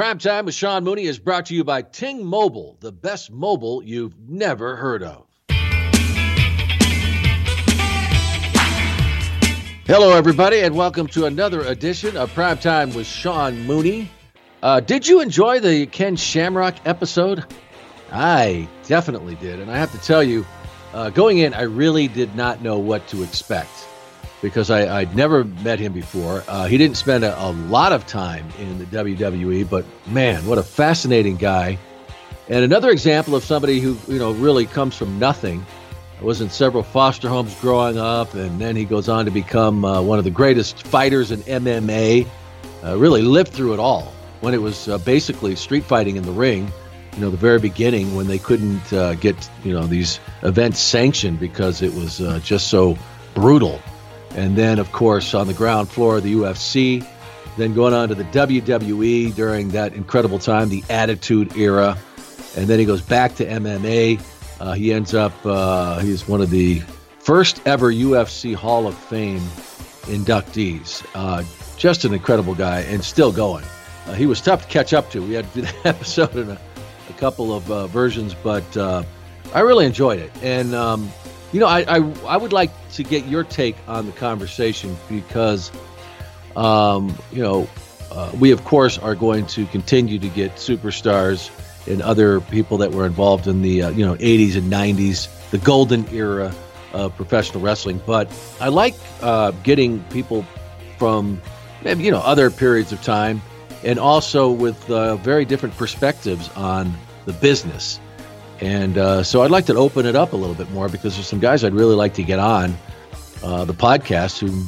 Primetime with Sean Mooney is brought to you by Ting Mobile, the best mobile you've never heard of. Hello, everybody, and welcome to another edition of Primetime with Sean Mooney. Uh, did you enjoy the Ken Shamrock episode? I definitely did. And I have to tell you, uh, going in, I really did not know what to expect because I, would never met him before. Uh, he didn't spend a, a, lot of time in the WWE, but man, what a fascinating guy. And another example of somebody who, you know, really comes from nothing. I was in several foster homes growing up, and then he goes on to become uh, one of the greatest fighters in MMA. Uh, really lived through it all when it was uh, basically street fighting in the ring. You know, the very beginning when they couldn't uh, get, you know, these events sanctioned because it was uh, just so brutal and then, of course, on the ground floor of the UFC, then going on to the WWE during that incredible time, the Attitude Era, and then he goes back to MMA. Uh, he ends up, uh, he's one of the first ever UFC Hall of Fame inductees. Uh, just an incredible guy and still going. Uh, he was tough to catch up to. We had to do that episode in a, a couple of uh, versions, but uh, I really enjoyed it. And, um, you know, I, I, I would like to get your take on the conversation because, um, you know, uh, we of course are going to continue to get superstars and other people that were involved in the uh, you know 80s and 90s, the golden era of professional wrestling. But I like uh, getting people from maybe you know other periods of time, and also with uh, very different perspectives on the business. And uh, so I'd like to open it up a little bit more because there's some guys I'd really like to get on uh, the podcast who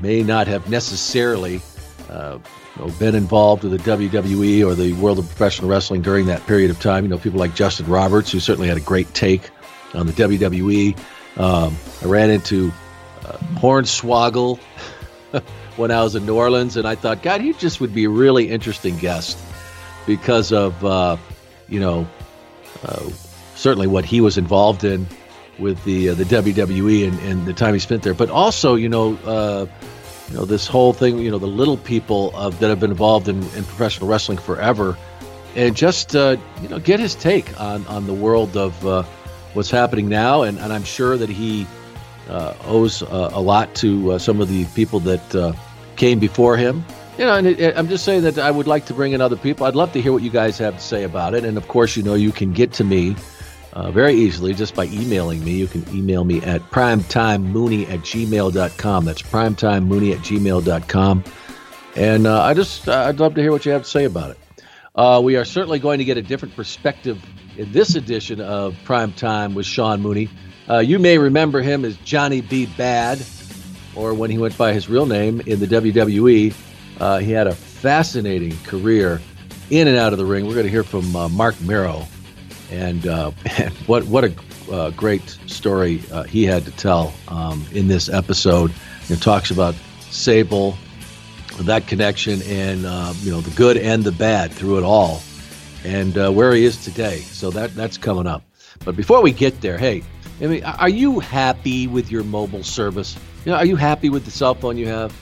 may not have necessarily uh, you know, been involved with the WWE or the world of professional wrestling during that period of time. You know, people like Justin Roberts, who certainly had a great take on the WWE. Um, I ran into uh, Hornswoggle when I was in New Orleans, and I thought, God, he just would be a really interesting guest because of, uh, you know, uh, certainly what he was involved in with the uh, the WWE and, and the time he spent there, but also you know uh, you know this whole thing you know the little people that have been involved in, in professional wrestling forever, and just uh, you know get his take on on the world of uh, what's happening now, and, and I'm sure that he uh, owes uh, a lot to some of the people that came before him. You know, and it, it, I'm just saying that I would like to bring in other people. I'd love to hear what you guys have to say about it, and of course, you know, you can get to me uh, very easily just by emailing me. You can email me at primetimemooney at gmail.com. That's primetimemooney at gmail.com. And uh, I just, uh, I'd love to hear what you have to say about it. Uh, we are certainly going to get a different perspective in this edition of Prime Time with Sean Mooney. Uh, you may remember him as Johnny B. Bad, or when he went by his real name in the WWE. Uh, he had a fascinating career in and out of the ring. We're going to hear from Marc Mero and, uh, what what a uh, great story uh, he had to tell um, in this episode. It talks about Sable, that connection, and uh, you know the good and the bad through it all, and uh, where he is today. So that that's coming up. But before we get there, hey, I mean, are you happy with your mobile service? You know, are you happy with the cell phone you have?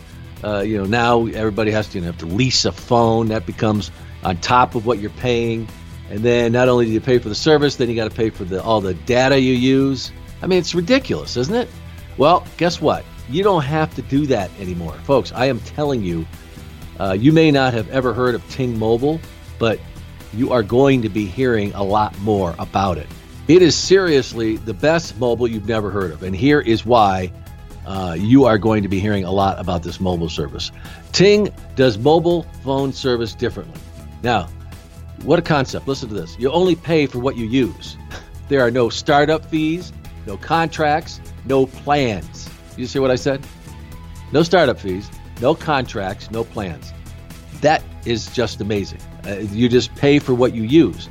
Uh, you know, now everybody has to you know, have to lease a phone. That becomes on top of what you're paying. And then not only do you pay for the service, then you got to pay for the all the data you use. I mean, it's ridiculous, isn't it? Well, guess what? You don't have to do that anymore, folks. I am telling you, uh, you may not have ever heard of Ting Mobile, but you are going to be hearing a lot more about it. It is seriously the best mobile you've never heard of, and here is why. Uh, you are going to be hearing a lot about this mobile service. Ting does mobile phone service differently. Now, what a concept. Listen to this. You only pay for what you use. There are no startup fees, no contracts, no plans. You see what I said? No startup fees, no contracts, no plans. That is just amazing. Uh, you just pay for what you use.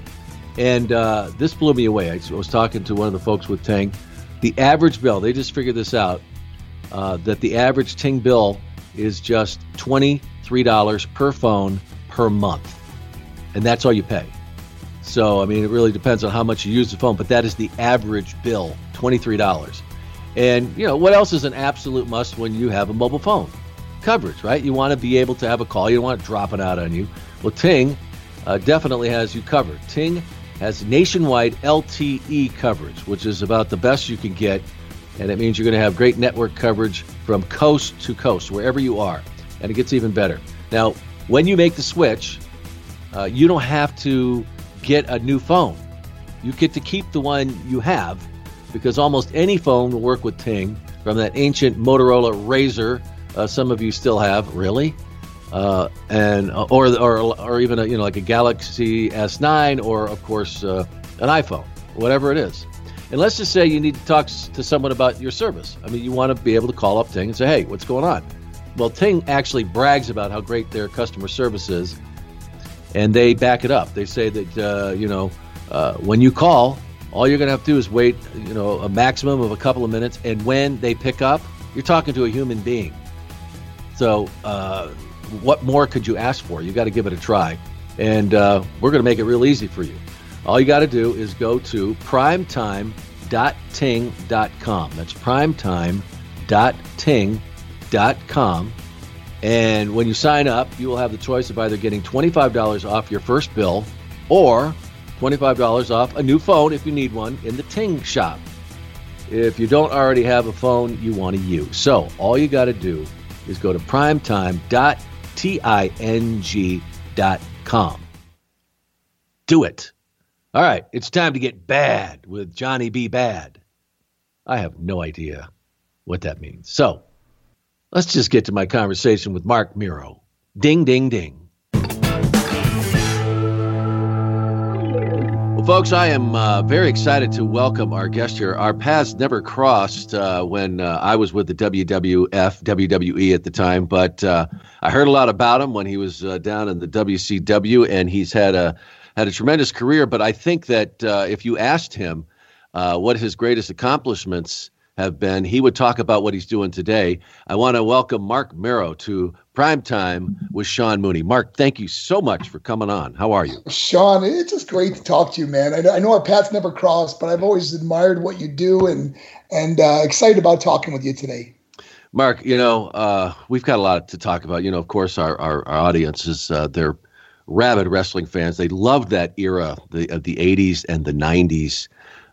And uh, this blew me away. I was talking to one of the folks with Ting. The average bill, they just figured this out, uh, that the average Ting bill is just $23 per phone per month and that's all you pay. So, I mean, it really depends on how much you use the phone, but that is the average bill $23. And, you know, what else is an absolute must when you have a mobile phone? Coverage, right? You want to be able to have a call, you don't want it out on you. Well, Ting uh, definitely has you covered. Ting has nationwide LTE coverage, which is about the best you can get. And it means you're going to have great network coverage from coast to coast, wherever you are. And it gets even better. Now, when you make the switch, uh, you don't have to get a new phone. You get to keep the one you have because almost any phone will work with Ting from that ancient Motorola Razr. Uh, some of you still have, really, uh, and uh, or or or even a, you know like a Galaxy S9 or of course uh, an iPhone, whatever it is. And let's just say you need to talk to someone about your service. I mean, you want to be able to call up Ting and say, "Hey, what's going on?" Well, Ting actually brags about how great their customer service is, and they back it up. They say that uh, you know uh, when you call, all you're going to have to do is wait, you know, a maximum of a couple of minutes, and when they pick up, you're talking to a human being. So, uh, what more could you ask for? You got to give it a try, and uh, we're going to make it real easy for you. All you got to do is go to primetime.ting.com. That's primetime.ting.com. And when you sign up, you will have the choice of either getting $25 off your first bill or $25 off a new phone if you need one in the Ting shop. If you don't already have a phone you want to use. So all you got to do is go to primetime.ting.com. Do it. All right, it's time to get bad with Johnny B. Bad. I have no idea what that means. So let's just get to my conversation with Marc Mero. Ding, ding, ding. Well, folks, I am uh, very excited to welcome our guest here. Our paths never crossed uh, when uh, I was with the WWF, WWE at the time, but uh, I heard a lot about him when he was uh, down in the WCW, and he's had a had a tremendous career. But I think that uh, if you asked him what his greatest accomplishments have been, he would talk about what he's doing today. I want to welcome Marc Mero to Prime Time with Sean Mooney. Mark, thank you so much for coming on. How are you? Sean, it's just great to talk to you, man. I know, I know our paths never crossed, but I've always admired what you do and and uh, excited about talking with you today. Mark, you know, uh, we've got a lot to talk about. You know, of course, our, our, our audience is, uh, they're rabid wrestling fans. They love that era the, of the 80s and the 90s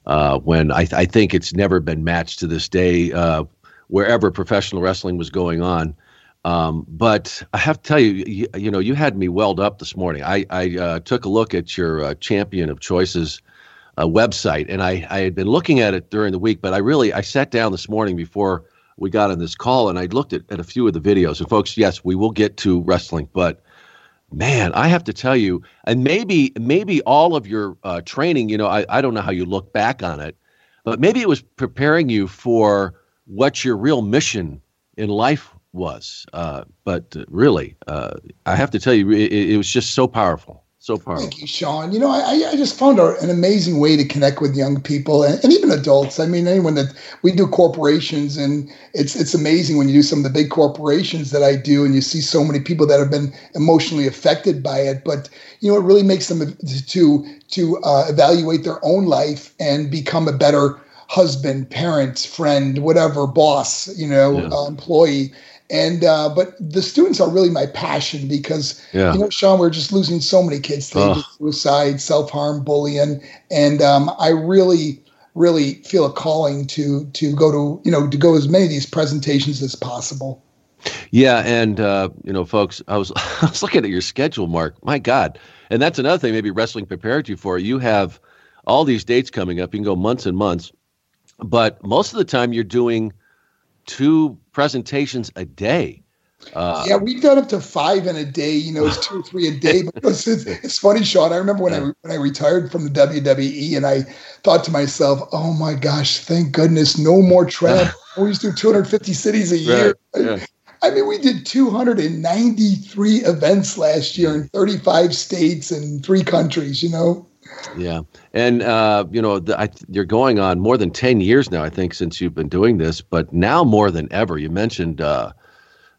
uh, when I, I, think it's never been matched to this day uh, wherever professional wrestling was going on. Um, but I have to tell you, you, you, know, you had me welled up this morning. I, I uh, took a look at your uh, Champion of Choices uh, website, and I, I had been looking at it during the week, but I really I sat down this morning before we got on this call, and I looked at, at a few of the videos. And folks, yes, we will get to wrestling, but man, I have to tell you, and maybe maybe all of your uh, training, you know, I, I don't know how you look back on it, but maybe it was preparing you for what your real mission in life was. Uh, but really, uh, I have to tell you, it, it, was just so powerful. So powerful. Thank you, Sean. You know, I, I just found an amazing way to connect with young people and, and even adults. I mean, anyone that we do corporations, and it's it's amazing when you do some of the big corporations that I do, and you see so many people that have been emotionally affected by it. But you know, it really makes them to to uh, evaluate their own life and become a better husband, parent, friend, whatever, boss, you know, yeah. uh, employee and uh, but the students are really my passion because yeah. you know, Sean, we're just losing so many kids to suicide, self harm, bullying, and um, I really, really feel a calling to to go to you know to go as many of these presentations as possible. Yeah, and uh, you know, folks, I was I was looking at your schedule, Mark. My God, and that's another thing. Maybe wrestling prepared you for. You have all these dates coming up. You can go months and months, but most of the time you're doing two presentations a day. Uh, yeah, we've done up to five in a day. You know, it's two or three a day. Because it's, it's funny, Sean. I remember when I when I retired from the WWE, and I thought to myself, "Oh my gosh, thank goodness, no more travel. we used to do 250 cities a year." Right. Yeah. I mean, we did 293 events last year in 35 states and three countries. You know. Yeah, and uh, you know, the, I, you're going on more than ten years now. I think since you've been doing this, but now more than ever. You mentioned uh,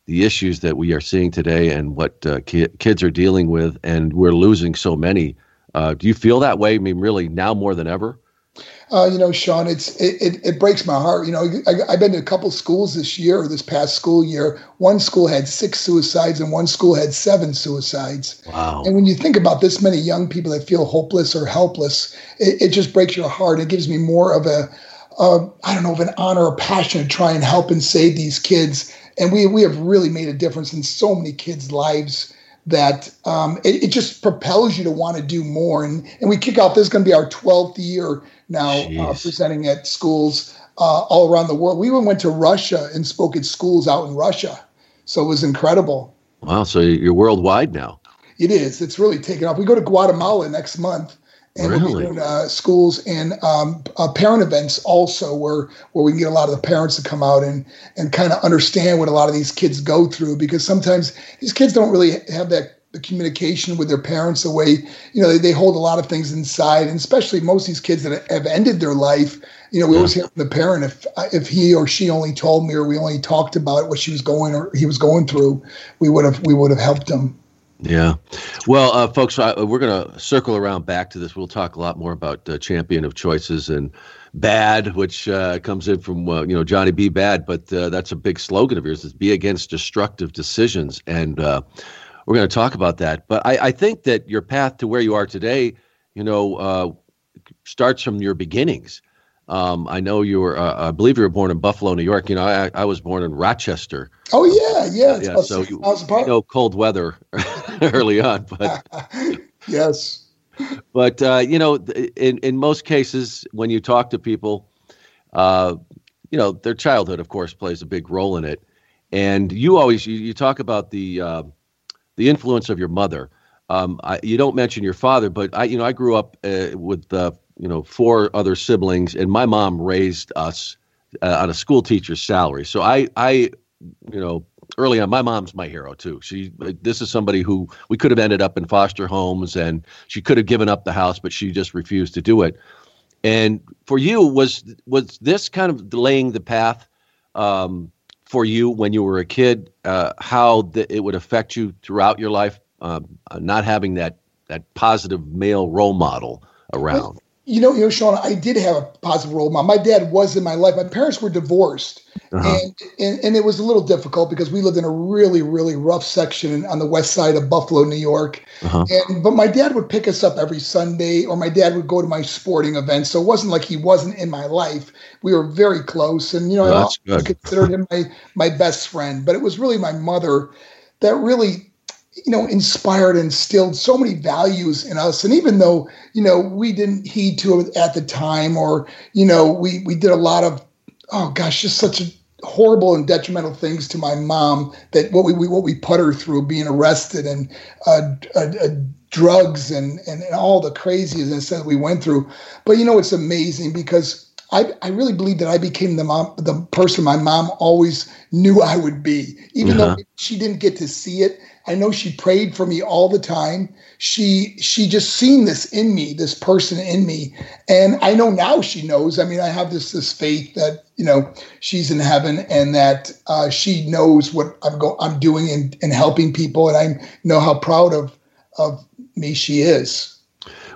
the issues that we are seeing today and what uh, ki- kids are dealing with, and we're losing so many. Uh, do you feel that way? I mean, really, now more than ever? Uh, you know, Sean, it's it, it, it, breaks my heart. You know, I, have been to a couple schools this year, or this past school year. One school had six suicides, and one school had seven suicides. Wow! And when you think about this many young people that feel hopeless or helpless, it, it just breaks your heart. It gives me more of a, uh, don't know, of an honor or passion to try and help and save these kids. And we we have really made a difference in so many kids' lives that um, it, it, just propels you to want to do more. And, and we kick off, this is going to be our 12th year now uh, presenting at schools uh, all around the world. We even went to Russia and spoke at schools out in Russia. So it was incredible. Wow. So you're worldwide now. It is. It's really taken off. We go to Guatemala next month. And really? we're doing uh, schools and um, uh, parent events also, where where we can get a lot of the parents to come out and and kind of understand what a lot of these kids go through, because sometimes these kids don't really have that the communication with their parents the way you know they, they, hold a lot of things inside and especially most of these kids that have ended their life you know we yeah. always hear from the parent if if he or she only told me or we only talked about what she was going or he was going through we would have we would have helped him yeah. Well, uh, folks, uh, we're going to circle around back to this. We'll talk a lot more about uh, champion of choices and bad, which uh, comes in from, uh, you know, Johnny B. Bad, but uh, that's a big slogan of yours is be against destructive decisions. And we're going to talk about that. But I, I, think that your path to where you are today, you know, starts from your beginnings. Um, I know you were, uh, I believe you were born in Buffalo, New York. You know, I, I was born in Rochester. Oh yeah, yeah. yeah so you, you know cold weather early on, but yes. But uh, you know, in in most cases, when you talk to people, uh, you know, their childhood, of course, plays a big role in it. And you always you, you talk about the uh, the influence of your mother. Um, I, you don't mention your father, but I, you know, I grew up uh, with uh, you know four other siblings, and my mom raised us uh, on a school teacher's salary. So I, I, you know, early on, my mom's my hero too. She, this is somebody who we could have ended up in foster homes, and she could have given up the house, but she just refused to do it. And for you, was was this kind of laying the path um, for you when you were a kid? Uh, how the, it would affect you throughout your life, um, not having that that positive male role model around. You know, you know, Sean, I did have a positive role model. My dad was in my life. My parents were divorced, uh-huh. and, and, and it was a little difficult because we lived in a really really rough section on the west side of Buffalo, New York. Uh-huh. And but my dad would pick us up every Sunday, or my dad would go to my sporting events. So it wasn't like he wasn't in my life. We were very close, and you know, well, I considered him my my best friend. But it was really my mother that really you know, inspired and instilled so many values in us. And even though, you know, we didn't heed to it at the time, or, you know, we, we did a lot of, oh gosh, just such a horrible and detrimental things to my mom that what we, we what we put her through being arrested and uh, uh, uh, drugs and, and, and all the craziness that we went through. But, you know, it's amazing because I, I really believe that I became the mom, the person my mom always knew I would be, even uh-huh. though she didn't get to see it. I know she prayed for me all the time. She she just seen this in me, this person in me, and I know now she knows. I mean, I have this this faith that you know she's in heaven and that uh, she knows what I'm go I'm doing and, and helping people, and I know how proud of of me she is.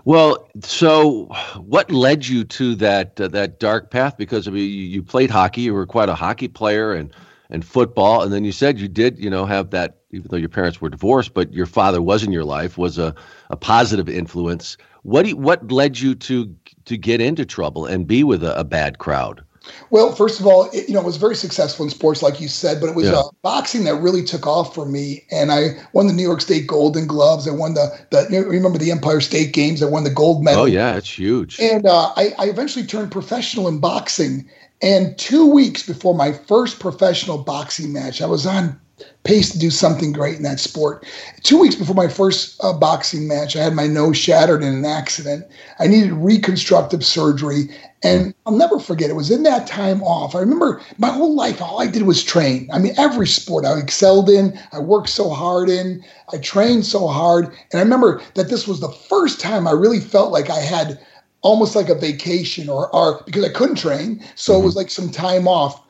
Well, so what led you to that uh, that dark path? Because I mean, you, you played hockey, you were quite a hockey player, and and football, and then you said you did, you know, have that. Even though your parents were divorced, but your father was in your life, was a, a positive influence. What do you, what led you to to get into trouble and be with a, a bad crowd? Well, first of all, it, you know, it was very successful in sports, like you said, but it was yeah. uh, boxing that really took off for me. And I won the New York State Golden Gloves. I won the, the remember the Empire State Games. I won the gold medal. Oh yeah, it's huge. And uh, I, I eventually turned professional in boxing. And two weeks before my first professional boxing match, I was on pace to do something great in that sport. Two weeks before my first uh, boxing match, I had my nose shattered in an accident. I needed reconstructive surgery, and I'll never forget. It was in that time off. I remember my whole life, all I did was train. I mean, every sport I excelled in, I worked so hard in, I trained so hard. And I remember that this was the first time I really felt like I had almost like a vacation or, or because I couldn't train. So mm-hmm. it was like some time off.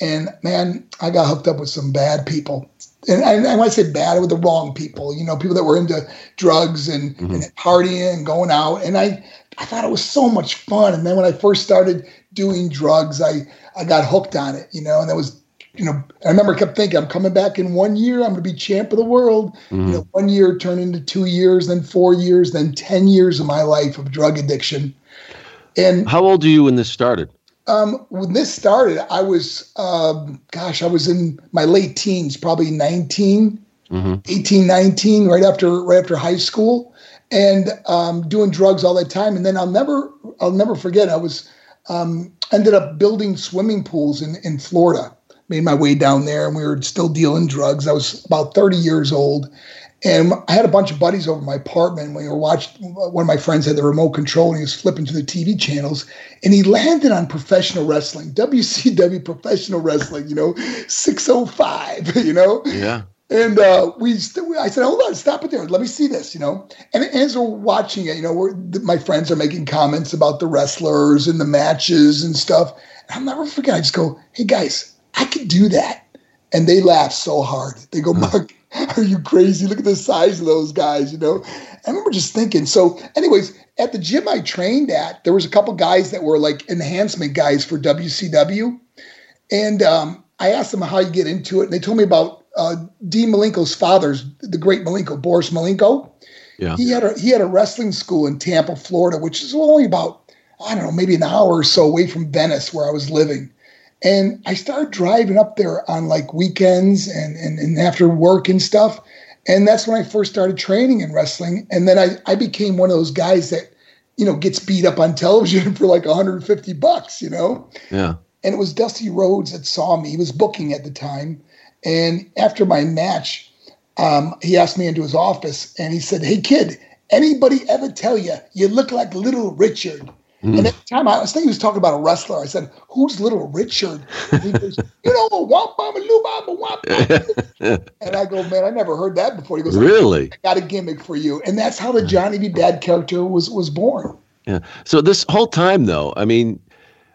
And man, I got hooked up with some bad people. And I, and when I say bad, with the wrong people, you know, people that were into drugs and, mm-hmm. and partying and going out. And I, I thought it was so much fun. And then when I first started doing drugs, I, I got hooked on it, you know, and that was, you know, I remember I kept thinking, I'm coming back in one year, I'm going to be champ of the world. Mm-hmm. You know, one year turned into two years, then four years, then 10 years of my life of drug addiction. And how old are you when this started? Um, when this started, I was, um, gosh, I was in my late teens, probably 19, mm-hmm. 18, 19, right after, right after high school and um, doing drugs all that time. And then I'll never, I'll never forget. I was um, ended up building swimming pools in in Florida. Made my way down there, and we were still dealing drugs. I was about thirty years old, and I had a bunch of buddies over my apartment. We were watching. One of my friends had the remote control, and he was flipping to the TV channels, and he landed on professional wrestling, WCW professional wrestling. You know, six oh five. You know. Yeah. And uh, we, st- I said, hold on, stop it there. Let me see this, you know. And as we're watching it, you know, we're, my friends are making comments about the wrestlers and the matches and stuff. And I'll never forget. I just go, hey guys, I could do that. And they laugh so hard. They go, hmm. Mark, are you crazy? Look at the size of those guys, you know. I remember just thinking. So, anyways, at the gym I trained at, there was a couple guys that were like enhancement guys for WCW, and um, I asked them how you get into it, and they told me about uh, Dean Malenko's father's the great Malenko, Boris Malenko. Yeah. He had a he had a wrestling school in Tampa, Florida, which is only about I don't know maybe an hour or so away from Venice, where I was living. And I started driving up there on like weekends and, and, and after work and stuff. And that's when I first started training in wrestling. And then I, I became one of those guys that, you know, gets beat up on television for like 150 bucks, you know? Yeah. And it was Dusty Rhodes that saw me. He was booking at the time. And after my match, um, he asked me into his office and he said, Hey, kid, anybody ever tell you you look like Little Richard? Mm. And at the time, I was thinking he was talking about a wrestler. I said, Who's Little Richard? And he goes, You know, womp womp And I go, Man, I never heard that before. He goes, Really? I got a gimmick for you. And that's how the Johnny B. Bad character was was born. Yeah. So this whole time, though, I mean,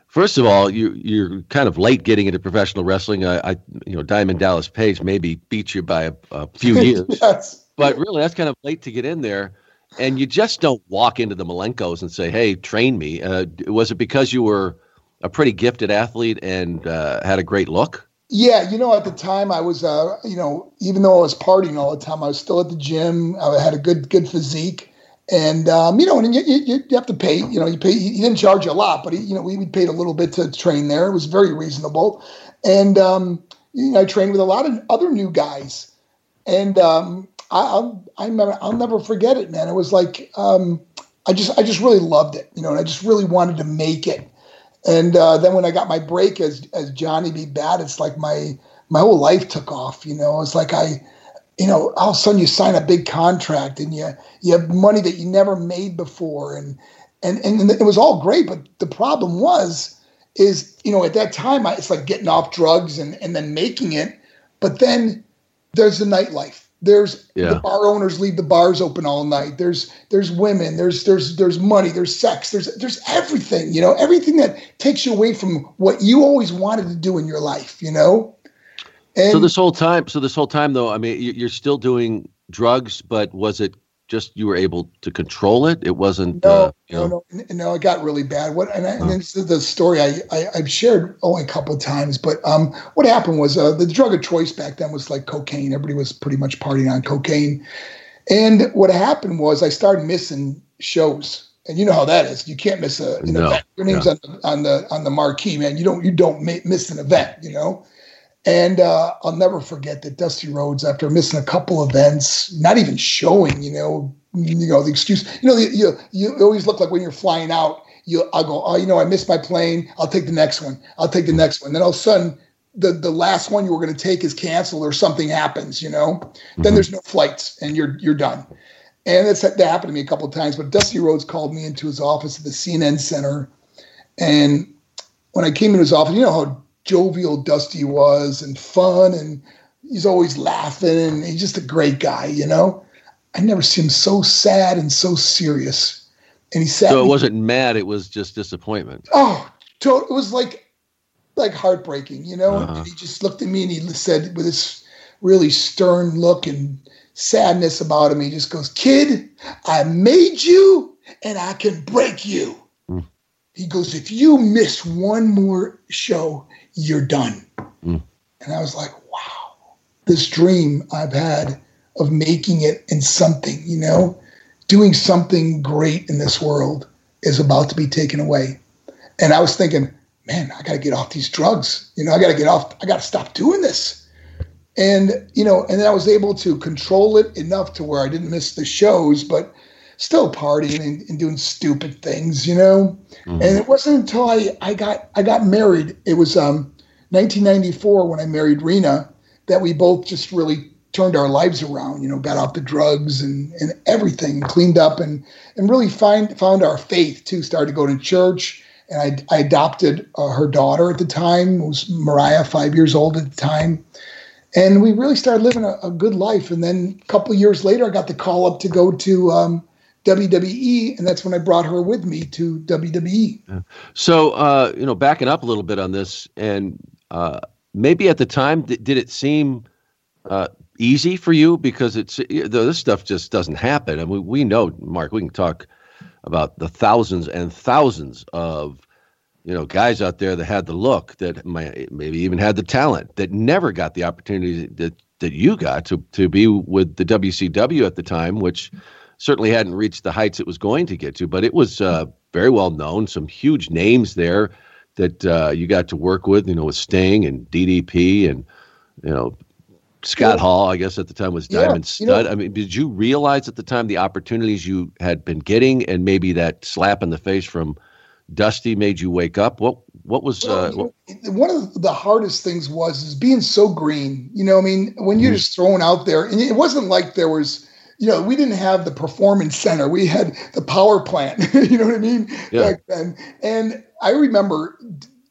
First of all, you you're kind of late getting into professional wrestling. I, I you know Diamond Dallas Page maybe beat you by a, a few years, yes. but really that's kind of late to get in there. And you just don't walk into the Malenkos and say, "Hey, train me." Uh, was it because you were a pretty gifted athlete and uh, had a great look? Yeah, you know, at the time I was, uh, you know, even though I was partying all the time, I was still at the gym. I had a good, good physique, and um, you know, and you, you, you, have to pay. You know, you pay. He didn't charge you a lot, but he, you know, we, we paid a little bit to train there. It was very reasonable, and um, you know, I trained with a lot of other new guys, and um, I, I'll, I remember, I'll never forget it, man. It was like um, I just, I just really loved it, you know, and I just really wanted to make it. And uh, then when I got my break as as Johnny B. Bad, it's like my my whole life took off. You know, it's like I you know, all of a sudden you sign a big contract and you you have money that you never made before, and and and it was all great. But the problem was, is you know, at that time it's like getting off drugs and and then making it, but then there's the nightlife. There's yeah. the bar owners leave the bars open all night. There's there's women. There's there's there's money. There's sex. There's there's everything. You know, everything that takes you away from what you always wanted to do in your life. You know. And so this whole time, so this whole time though, I mean, you're still doing drugs, but was it just you were able to control it? It wasn't. No, uh, no, know. no, no. It got really bad. What and, I, and this is the story I, I have shared only a couple of times, but um, what happened was uh, the drug of choice back then was like cocaine. Everybody was pretty much partying on cocaine, and what happened was I started missing shows. And you know how that is. You can't miss a no, event. Your name's on, the, on the on the marquee, man. You don't you don't miss an event. You know. And uh, I'll never forget that Dusty Rhodes, after missing a couple events, not even showing, you know, you know the excuse, you know, you you always look like when you're flying out, you I'll go, oh, you know, I missed my plane. I'll take the next one. I'll take the next one. Then all of a sudden, the the last one you were going to take is canceled or something happens, you know. Mm-hmm. Then there's no flights and you're you're done. And that's that happened to me a couple of times. But Dusty Rhodes called me into his office at the CNN Center, and when I came into his office, you know how jovial Dusty was and fun and he's always laughing and he's just a great guy, you know. I never see him so sad and so serious. And he said, So it wasn't mad; it was just disappointment. Oh, it was like like heartbreaking, you know. Uh-huh. he just looked at me and he said with this really stern look and sadness about him, he just goes, "Kid, I made you, and I can break you." Mm. He goes, "If you miss one more show, you're done." Mm. And I was like, "Wow, this dream I've had of making it in something, you know, doing something great in this world." Is about to be taken away. And I was thinking, man, I got to get off these drugs. You know, I got to get off. I got to stop doing this. And you know, and then I was able to control it enough to where I didn't miss the shows, but still partying and, and doing stupid things. You know, mm-hmm. and it wasn't until I I got I got married. It was um 1994 when I married Rena that we both just really turned our lives around, you know, got off the drugs and, and everything, cleaned up and and really find found our faith too, started to go to church and I, I adopted uh, her daughter at the time. It was Mariah, five years old at the time, and we really started living a, a good life. And then a couple of years later, I got the call up to go to um, WWE, and that's when I brought her with me to WWE. Yeah. So, uh, you know, backing up a little bit on this, and uh, maybe at the time, th- did it seem uh, easy for you because it's this stuff just doesn't happen? I mean, we know, Mark. We can talk about the thousands and thousands of you know guys out there that had the look that maybe even had the talent that never got the opportunity that that you got to to be with the WCW at the time, which certainly hadn't reached the heights it was going to get to, but it was uh, very well known. Some huge names there that uh, you got to work with, you know, with Sting and DDP and you know Scott yeah. Hall, I guess at the time was Diamond yeah, Stud. You know, I mean, did you realize at the time the opportunities you had been getting, and maybe that slap in the face from Dusty made you wake up? What what was uh, what? one of the hardest things was is being so green. You know, I mean, when you're mm-hmm. just thrown out there, and it wasn't like there was. You know, we didn't have the performance center. We had the power plant. you know what I mean? Yeah. Back then, and I remember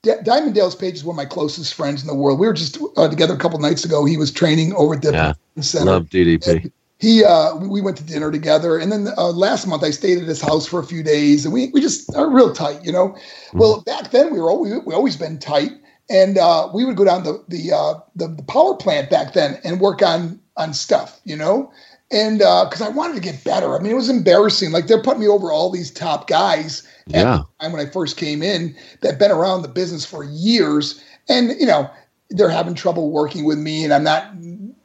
D- Diamond Dallas Page is one of my closest friends in the world. We were just uh, together a couple nights ago. He was training over at the yeah, center. Love DDP. And he, uh, we went to dinner together, and then uh, last month I stayed at his house for a few days, and we we just are real tight, you know. Mm-hmm. Well, back then we were always we always been tight, and uh, we would go down the the, uh, the the power plant back then and work on on stuff, you know and because uh, I wanted to get better. I mean, it was embarrassing. Like they're putting me over all these top guys. Yeah. At when I first came in, that been around the business for years, and you know they're having trouble working with me, and I'm not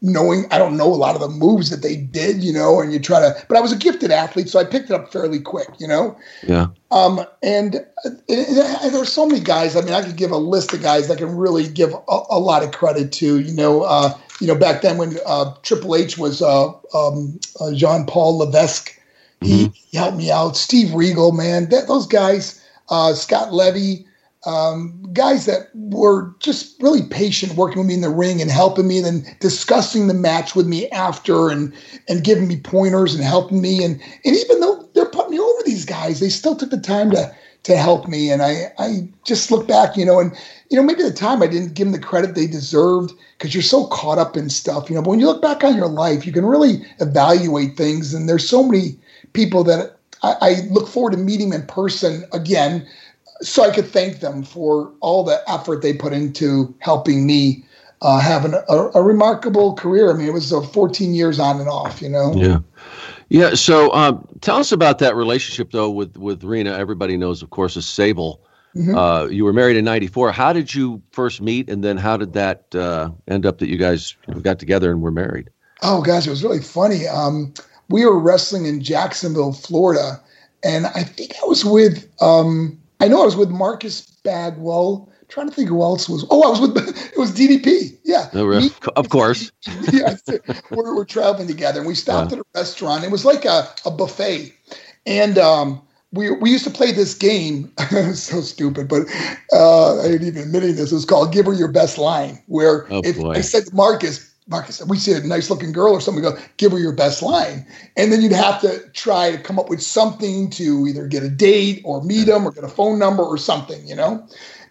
knowing. I don't know a lot of the moves that they did, you know. And you try to, but I was a gifted athlete, so I picked it up fairly quick, you know. Yeah. Um, and it, it, there's so many guys. I mean, I could give a list of guys that can really give a, a lot of credit to. You know, uh, you know, back then when uh, Triple H was uh, um, uh, Jean Paul Levesque, he, mm-hmm. he, helped me out. Steve Regal, man, that, those guys, uh, Scott Levy, um, guys that were just really patient working with me in the ring and helping me, and then discussing the match with me after, and and giving me pointers and helping me. And and even though they're putting me over these guys, they still took the time to to help me. And I I just look back, you know, and you know, maybe at the time I didn't give them the credit they deserved because you're so caught up in stuff, you know. But when you look back on your life, you can really evaluate things. And there's so many people that I, I look forward to meeting in person again so I could thank them for all the effort they put into helping me uh, have an, a, a, remarkable career. I mean, it was uh, 14 years on and off, you know? Yeah. Yeah. So um, tell us about that relationship, though, with, with Rena. Everybody knows, of course, is Sable. Mm-hmm. Uh, you were married in '94. How did you first meet, and then how did that uh, end up that you guys got together and were married? Oh gosh, it was really funny. Um, we were wrestling in Jacksonville, Florida, and I think I was with. Um, I know I was with Marcus Bagwell. I'm trying to think who else was. Oh, I was with. It was DDP. Yeah, oh, really? of course. yeah, we're, we're traveling together, and we stopped yeah. at a restaurant. It was like a, a buffet, and um, we we used to play this game. so stupid, but uh, I ain't even admitting this. It was called "Give Her Your Best Line," where oh, if boy. I said to Marcus, Marcus, we see a nice looking girl or something, go give her your best line, and then you'd have to try to come up with something to either get a date or meet them or get a phone number or something, you know.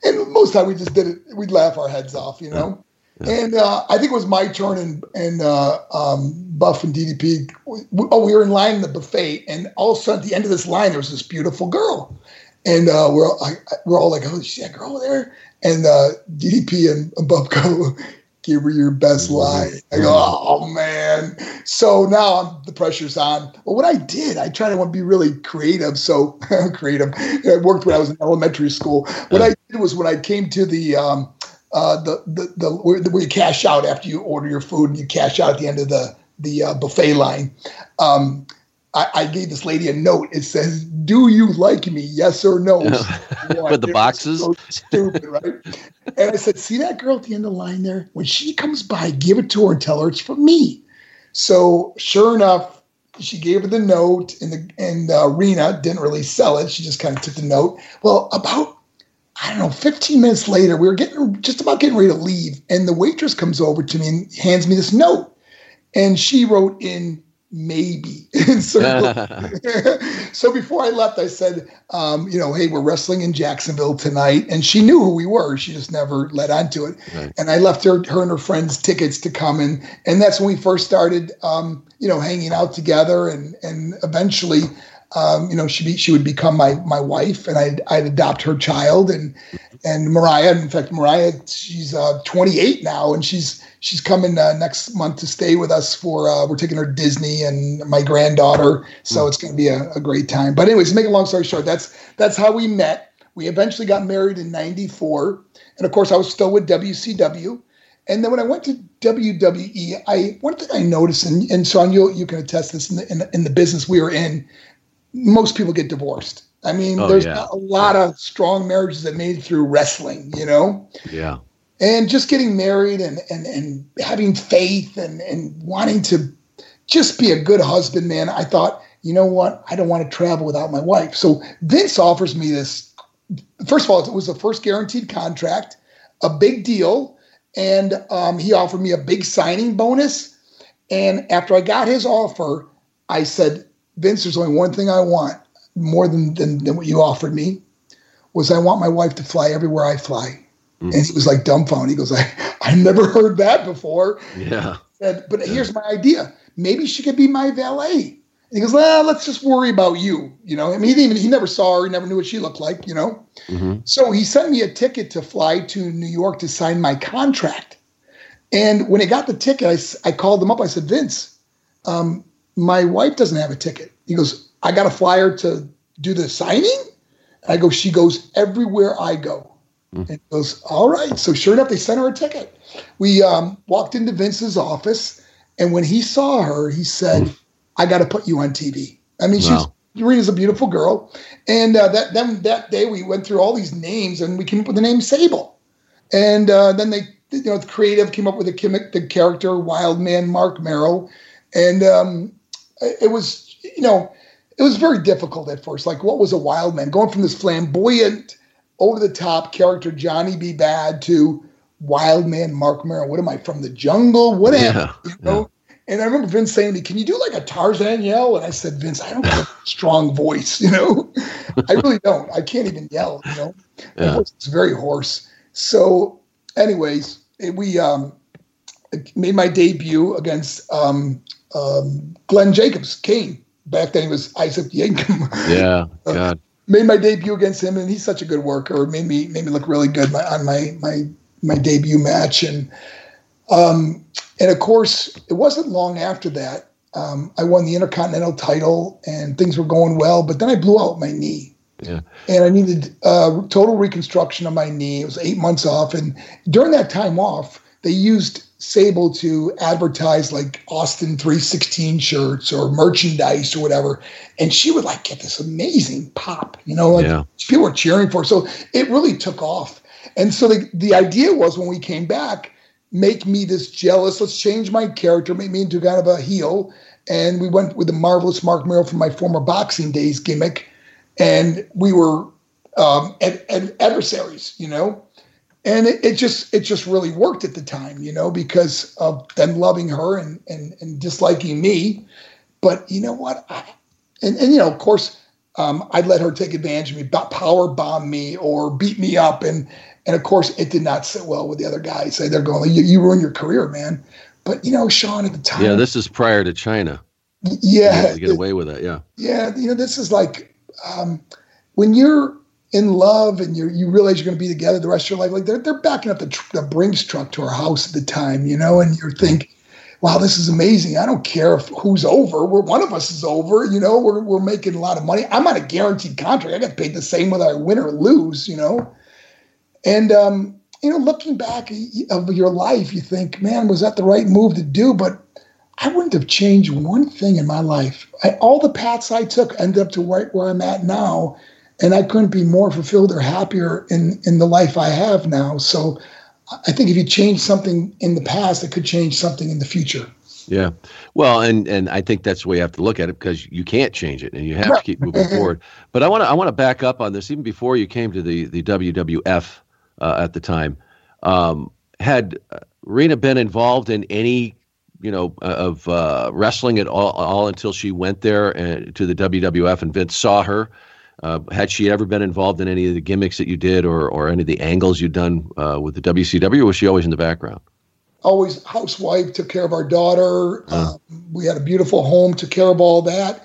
And most of the time we just did it. We'd laugh our heads off, you know. And uh, I think it was my turn, and and uh, um, Buff and DDP. We, oh, we were in line in the buffet, and all of a sudden, at the end of this line, there was this beautiful girl, and uh, we're all, I, we're all like, "Oh, is that girl there?" and uh, DDP and Bubko give her your best mm-hmm. line. I go, oh man. So now I'm, the pressure's on. But what I did, I tried to to be really creative. So creative. I worked when I was in elementary school. What I did was when I came to the um, uh, the, the, the where, where, you cash out after you order your food and you cash out at the end of the the uh, buffet line. Um, I, I, gave this lady a note. It says, "Do you like me? Yes or no?" With the boxes. So stupid, right? and I said, "See that girl at the end of the line there? When she comes by, give it to her and tell her it's for me." So sure enough, she gave her the note, and the and uh, Rena didn't really sell it. She just kind of took the note. Well, about I don't know, 15 minutes later, we were getting just about getting ready to leave, and the waitress comes over to me and hands me this note, and she wrote in maybe. so, so before I left, I said, um, you know, hey, we're wrestling in Jacksonville tonight. And she knew who we were. She just never let on to it. Right. And I left her, her and her friends tickets to come. And, and that's when we first started, um, you know, hanging out together. And, and eventually, um, you know, she be, she would become my my wife, and I'd, I'd adopt her child, and and Mariah. In fact, Mariah, she's uh, 28 now, and she's she's coming uh, next month to stay with us for uh, we're taking her Disney and my granddaughter, so mm. it's going to be a, a, great time. But anyways, to make a long story short, that's that's how we met. We eventually got married in '94, and of course, I was still with WCW. And then when I went to WWE, I one thing I noticed, and, and Sean, you you can attest this in the, in the, in the business we were in, most people get divorced. I mean, oh, there's yeah. a lot of strong marriages that made through wrestling, you know? Yeah and just getting married and and and having faith and and wanting to just be a good husband, man. I thought, you know what? I don't want to travel without my wife. So Vince offers me this. First of all, it was the first guaranteed contract, a big deal, and um, he offered me a big signing bonus. And after I got his offer, I said, Vince, there's only one thing I want more than, than, than what you offered me was I want my wife to fly everywhere I fly. Mm. And he was like dumbfounded. He goes, I, I never heard that before. Yeah. Said, but yeah. here's my idea. Maybe she could be my valet. And he goes, well, let's just worry about you. You know, I mean, he even he never saw her, he never knew what she looked like, you know. Mm-hmm. So he sent me a ticket to fly to New York to sign my contract. And when he got the ticket, I, I called him up. I said, Vince, um, my wife doesn't have a ticket. He goes, I got a flyer to do the signing. I go, she goes everywhere I go. Mm. And goes, all right. So sure enough, they sent her a ticket. We um, walked into Vince's office, and when he saw her, he said, mm. "I got to put you on TV." I mean, wow. she's Rena's a beautiful girl, and uh, that then that day we went through all these names, and we came up with the name Sable, and uh, then they, you know, the creative came up with the, the character Wild Man Marc Mero, and um, it was, you know, it was very difficult at first. Like, what was a wild man going from this flamboyant over the top character Johnny B. Bad to wild man Marc Mero. What am I from the jungle? What am yeah, you know? Yeah. And I remember Vince saying to me, Can you do like a Tarzan yell? And I said, Vince, I don't have a strong voice, you know. I really don't. I can't even yell, you know. Yeah. It's very hoarse. So, anyways, it, we um, made my debut against um, um, Glenn Jacobs, Kane. Back then he was Isaac Yankem. Yeah, uh, God made my debut against him, and he's such a good worker. Made me made me look really good my, on my my my debut match, and um, and of course, it wasn't long after that um, I won the Intercontinental title, and things were going well. But then I blew out my knee, yeah. and I needed uh, total reconstruction of my knee. It was eight months off, and during that time off, they used Sable to advertise like Austin 316 shirts or merchandise or whatever. And she would like get this amazing pop, you know, like yeah. people were cheering for. Her. So it really took off. And so the, the idea was when we came back, make me this jealous, let's change my character, make me into kind of a heel. And we went with the marvelous Marc Mero from my former boxing days gimmick. And we were um, ad- ad- adversaries, you know and it, it, just it just really worked at the time, you know, because of them loving her and and, and disliking me. But you know what? I, and and you know, of course, um, I'd let her take advantage of me, power bomb me, or beat me up, and and of course, it did not sit well with the other guys. They're going, you, you ruined your career, man. But you know, Sean, at the time, yeah, this is prior to Chyna Yeah, to get away with it. Yeah, yeah. You know, this is like um, when you're in love and you you realize you're going to be together the rest of your life. Like they're they're backing up the, tr- the Brinks truck to our house at the time, you know, and you think, wow, this is amazing. I don't care if who's over. We're one of us is over, you know. We're we're making a lot of money. I'm on a guaranteed contract. I get paid the same whether I win or lose, you know. And um, you know, looking back of your life, you think, man, was that the right move to do? But I wouldn't have changed one thing in my life. I, all the paths I took ended up to right where I'm at now, and I couldn't be more fulfilled or happier in in the life I have now. So, I think if you change something in the past, it could change something in the future. Yeah, well, and and I think that's the way you have to look at it because you can't change it, and you have to keep moving forward. But I want to I want to back up on this even before you came to the the WWF uh, at the time. Um, had Rena been involved in any, you know, uh, of uh, wrestling at all, all until she went there and, uh, to the WWF and Vince saw her? Uh, had she ever been involved in any of the gimmicks that you did or, or any of the angles you'd done uh, with the WCW, or was she always in the background? Always housewife, took care of our daughter. Uh. we had a beautiful home, took care of all that.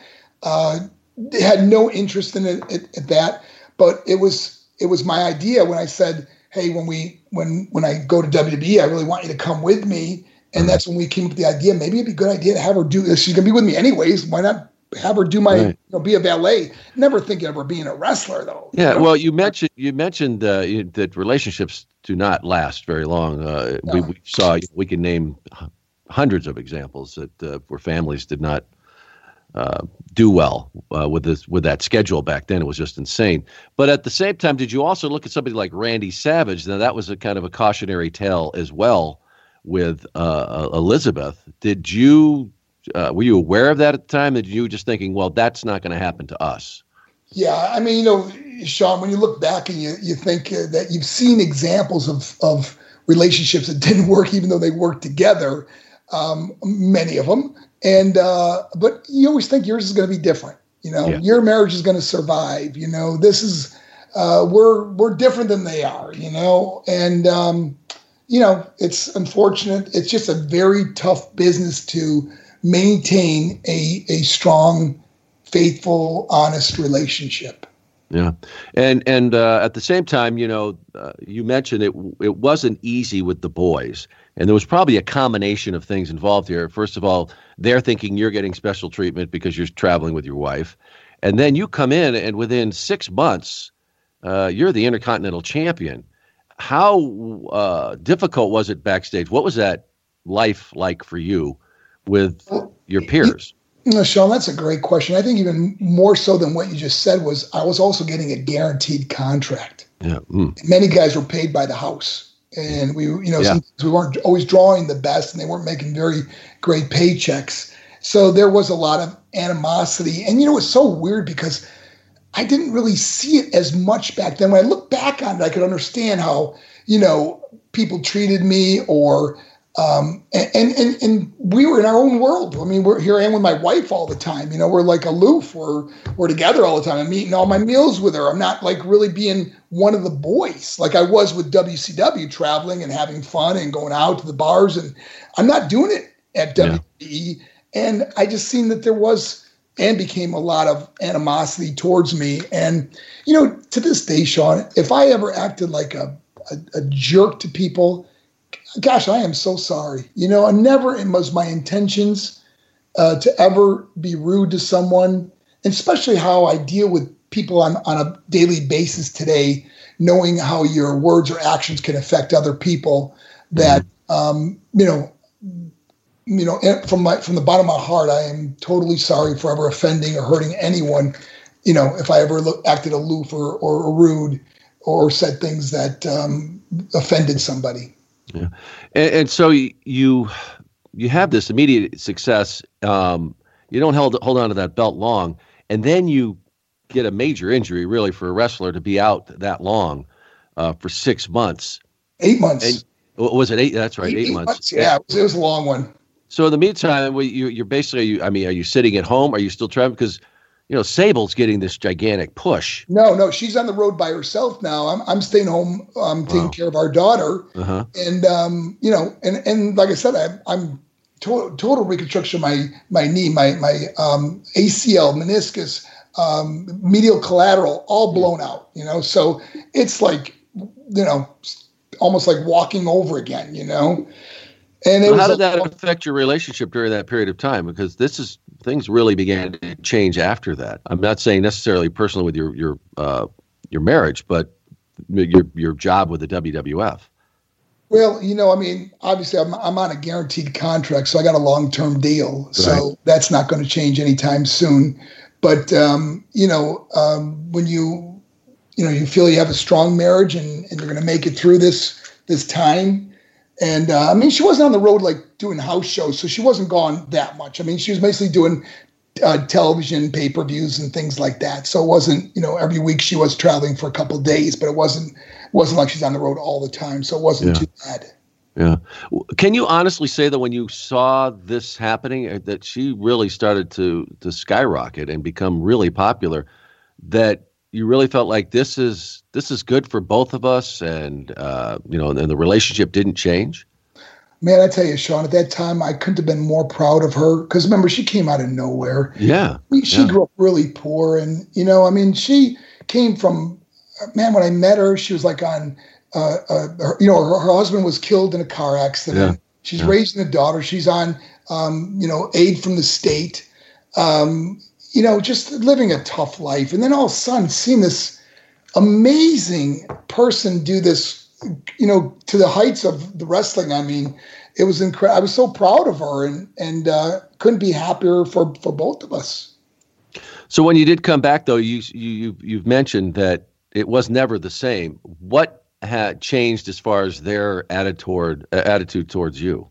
had no interest in it at, at that, but it was it was my idea when I said, hey, when we when when I go to WWE, I really want you to come with me. And mm-hmm. that's when we came up with the idea. Maybe it'd be a good idea to have her do this. She's gonna be with me anyways. Why not have her do my right. you know, be a valet? Never think of her being a wrestler though. Yeah. You know? Well, you mentioned you mentioned uh, that relationships do not last very long. Uh, no. we, we, saw we can name hundreds of examples that uh, where families did not uh, do well uh, with this with that schedule back then. It was just insane. But at the same time, did you also look at somebody like Randy Savage? Now that was a kind of a cautionary tale as well with uh, Elizabeth. Did you uh, were you aware of that at the time? Did you just thinking, well, that's not going to happen to us? Yeah, I mean, you know, Sean, when you look back and you you think uh, that you've seen examples of of relationships that didn't work, even though they worked together. Um, many of them, and uh, but you always think yours is going to be different. You know, yeah. your marriage is going to survive. You know, this is uh, we're we're different than they are. You know, and um, you know it's unfortunate. It's just a very tough business to maintain a a strong, faithful, honest relationship. Yeah, and and uh, at the same time, you know, uh, you mentioned it. It wasn't easy with the boys, and there was probably a combination of things involved here. First of all, they're thinking you're getting special treatment because you're traveling with your wife, and then you come in, and within six months, uh, you're the intercontinental champion. How uh, difficult was it backstage? What was that life like for you with your peers? No, Sean, that's a great question. I think even more so than what you just said was I was also getting a guaranteed contract. Yeah. Mm. Many guys were paid by the house. And we, you know, yeah. we weren't always drawing the best and they weren't making very great paychecks. So there was a lot of animosity. And, you know, it's so weird because I didn't really see it as much back then. When I look back on it, I could understand how, you know, people treated me or um, and, and and we were in our own world. I mean, we're here I am with my wife all the time. You know, we're like aloof. We're we're together all the time. I'm eating all my meals with her. I'm not like really being one of the boys like I was with WCW, traveling and having fun and going out to the bars. And I'm not doing it at WWE. Yeah. And I just seen that there was and became a lot of animosity towards me. And you know, to this day, Sean, if I ever acted like a, a, a jerk to people gosh, I am so sorry. You know, I never it was my intentions uh, to ever be rude to someone, and especially how I deal with people on, on a daily basis today, knowing how your words or actions can affect other people. That mm-hmm. um, you know, you know, from my from the bottom of my heart, I am totally sorry for ever offending or hurting anyone. You know, if I ever look, acted aloof or, or, rude or said things that um, offended somebody. Yeah, and, and so you you have this immediate success. Um, you don't hold hold on to that belt long, and then you get a major injury. Really, for a wrestler to be out that long uh, for six months, eight months. And, was it eight? That's right, eight months. months. Yeah, it was, it was, a long one. So in the meantime, you, you're basically, you, I mean, are you sitting at home? Are you still trying? Because you know, Sable's getting this gigantic push. No, no, she's on the road by herself now. I'm, I'm staying home, I'm taking wow. care of our daughter, uh-huh. and um, you know, and and like I said, I, I'm total, total reconstruction of my my knee, my my um, ACL, meniscus, um, medial collateral all blown out. You know, so it's like you know almost like walking over again. You know. And how did that affect your relationship during that period of time? Because this is things really began to change after that. I'm not saying necessarily personally with your your uh, your marriage, but your your job with the WWF. Well, you know, I mean, obviously, I'm I'm on a guaranteed contract, so I got a long term deal, right. so that's not going to change anytime soon. But um, you know, um, when you you know you feel you have a strong marriage and, and you're going to make it through this this time and uh, I mean, she wasn't on the road like doing house shows, so she wasn't gone that much. I mean, she was basically doing uh, television pay per views and things like that. So it wasn't, you know, every week she was traveling for a couple days, but it wasn't wasn't like she's on the road all the time. So it wasn't yeah. too bad. Yeah. Can you honestly say that when you saw this happening, uh, that she really started to to skyrocket and become really popular, that you really felt like this is this is good for both of us, and uh, you know, and the relationship didn't change. Man, I tell you, Sean, at that time I couldn't have been more proud of her because remember she came out of nowhere. Yeah, I mean, she yeah. grew up really poor, and you know, I mean, she came from man. When I met her, she was like on, uh, uh, her, you know, her, her, husband was killed in a car accident. Yeah. She's yeah. raising a daughter. She's on, um, you know, aid from the state. Um, you know, just living a tough life. And then all of a sudden, seeing this amazing person do this, you know, to the heights of the wrestling. I mean, it was incredible. I was so proud of her and, and uh, couldn't be happier for, for both of us. So when you did come back, though, you, you, you've mentioned that it was never the same. What had changed as far as their attitude, uh, attitude towards you?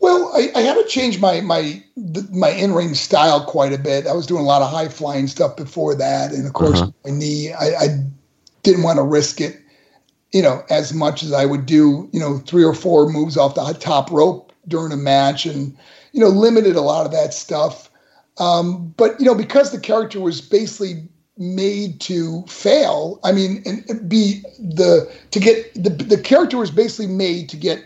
Well, I, I, had to change my my my in ring style quite a bit. I was doing a lot of high flying stuff before that, and of course, uh-huh. my knee. I, I didn't want to risk it, you know, as much as I would do, you know, three or four moves off the top rope during a match, and you know, limited a lot of that stuff. Um, but you know, because the character was basically made to fail. I mean, and be the to get the the character was basically made to get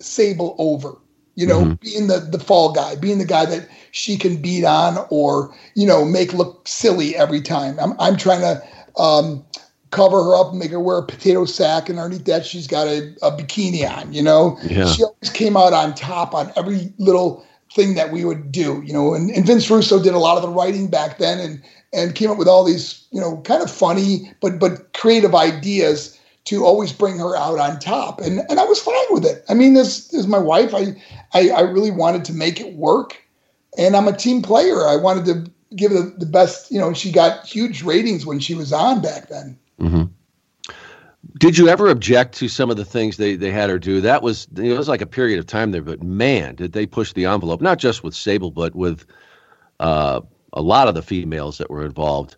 Sable over you know, mm-hmm. being the the fall guy, being the guy that she can beat on or you know make look silly every time. I'm I'm trying to um, cover her up and make her wear a potato sack, and underneath that she's got a, a bikini on. You know, yeah. she always came out on top on every little thing that we would do. You know, and, and Vince Russo did a lot of the writing back then, and and came up with all these you know kind of funny but but creative ideas to always bring her out on top. And and I was fine with it. I mean, this is my wife. I, I, I really wanted to make it work. And I'm a team player. I wanted to give the, the best, you know, she got huge ratings when she was on back then. Mm-hmm. Did you ever object to some of the things they, they had her do? That was it was like a period of time there, but man, did they push the envelope? Not just with Sable, but with uh, a lot of the females that were involved.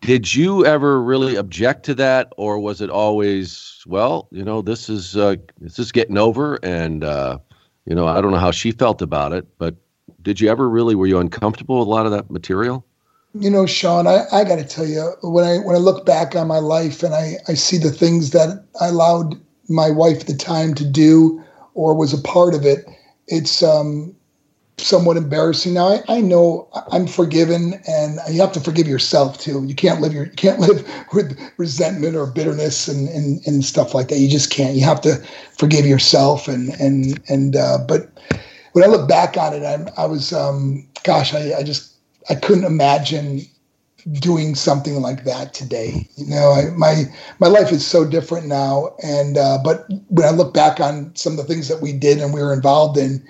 Did you ever really object to that, or was it always, well, you know, this is uh, this is getting over, and uh, you know, I don't know how she felt about it, but did you ever really were you uncomfortable with a lot of that material? You know, Sean, I, I got to tell you, when I when I look back on my life and I I see the things that I allowed my wife the time to do or was a part of it, it's um somewhat embarrassing. Now I, I know I'm forgiven, and you have to forgive yourself too. You can't live your you can't live with resentment or bitterness and, and and stuff like that. You just can't. You have to forgive yourself and and and. Uh, but when I look back on it, I, I was um, gosh, I, I just I couldn't imagine doing something like that today. You know, I, my my life is so different now, and uh, but when I look back on some of the things that we did and we were involved in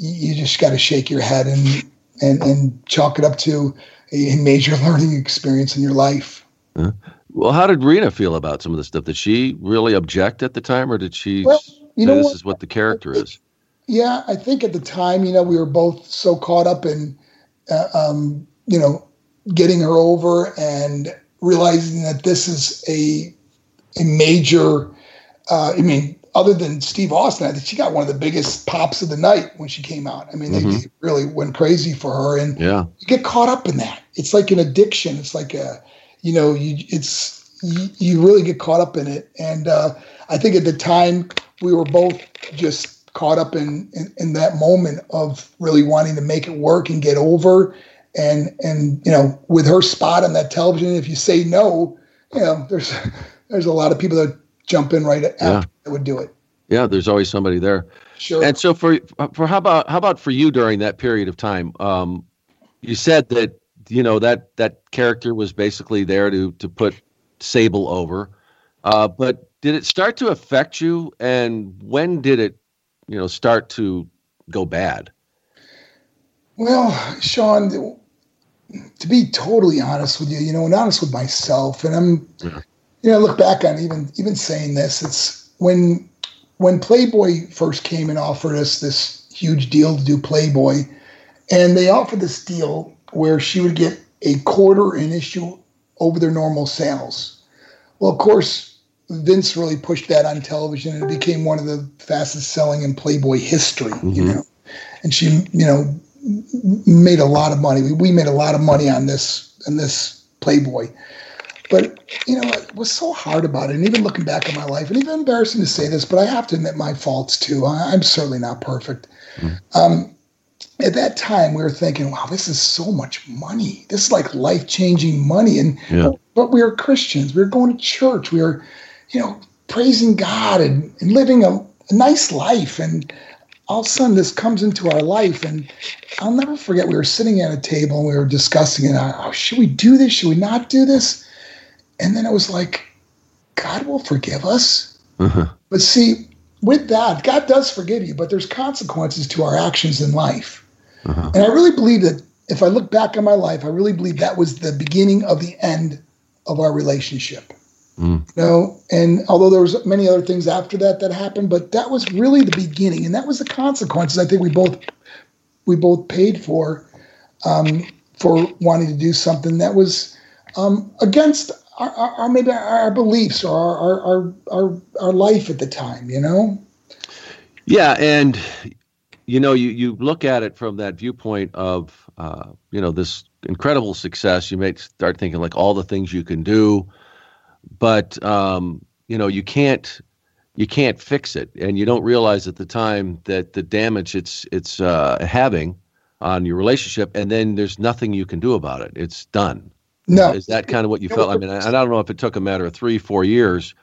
you just got to shake your head and, and, and chalk it up to a major learning experience in your life. Uh, well, how did Rena feel about some of the stuff? Did she really object at the time, or did she? Well, you know, this what? is what the character is. Yeah, I think at the time, you know, we were both so caught up in, uh, um, you know, getting her over and realizing that this is a a major. Uh, I mean, other than Steve Austin, I think she got one of the biggest pops of the night when she came out. I mean, mm-hmm. they, they, really went crazy for her, and yeah. you get caught up in that. It's like an addiction. It's like a, you know, you it's you, you really get caught up in it. And uh, I think at the time we were both just caught up in, in in that moment of really wanting to make it work and get over. and and you know with her spot on that television, if you say no, you know there's there's a lot of people that jump in right after yeah. that would do it. Yeah, there's always somebody there. Sure. And so for for how about how about for you during that period of time? Um, you said that you know that that character was basically there to to put Sable over, uh, but did it start to affect you? And when did it, you know, start to go bad? Well, Sean, to be totally honest with you, you know, and honest with myself, and I'm, yeah. You know, look back on even even saying this. It's when when Playboy first came and offered us this huge deal to do Playboy, and they offered this deal where she would get a quarter an issue over their normal sales. Well, of course, Vince really pushed that on television, and it became one of the fastest selling in Playboy history. Mm-hmm. You know, and she, you know, made a lot of money. We, we made a lot of money on this on this Playboy. But you know, it was so hard about it. And even looking back at my life, and even embarrassing to say this, but I have to admit my faults too. I, am certainly not perfect. Mm. Um, at that time, we were thinking, "Wow, this is so much money. This is like life changing money." And yeah. but, but, we were Christians. We were going to church. We were, you know, praising God and, and living a, a nice life. And all of a sudden this comes into our life and i'll never forget we were sitting at a table and we were discussing it oh, should we do this should we not do this and then it was like god will forgive us uh-huh. but see with that god does forgive you but there's consequences to our actions in life uh-huh. and i really believe that if i look back on my life i really believe that was the beginning of the end of our relationship Mm. You know, and although there was many other things after that that happened, but that was really the beginning, and that was the consequences. I think we both we both paid for um, for wanting to do something that was um, against our, our, our, maybe our beliefs or our, our our our life at the time. You know. Yeah, and you know, you you look at it from that viewpoint of uh, you know this incredible success. You may start thinking like all the things you can do but um, you know you can't you can't fix it, and you don't realize at the time that the damage it's it's uh, having on your relationship, and then there's nothing you can do about it. It's done. No, is that kind of what you felt? I mean, I, I don't know if it took a matter of three, four years.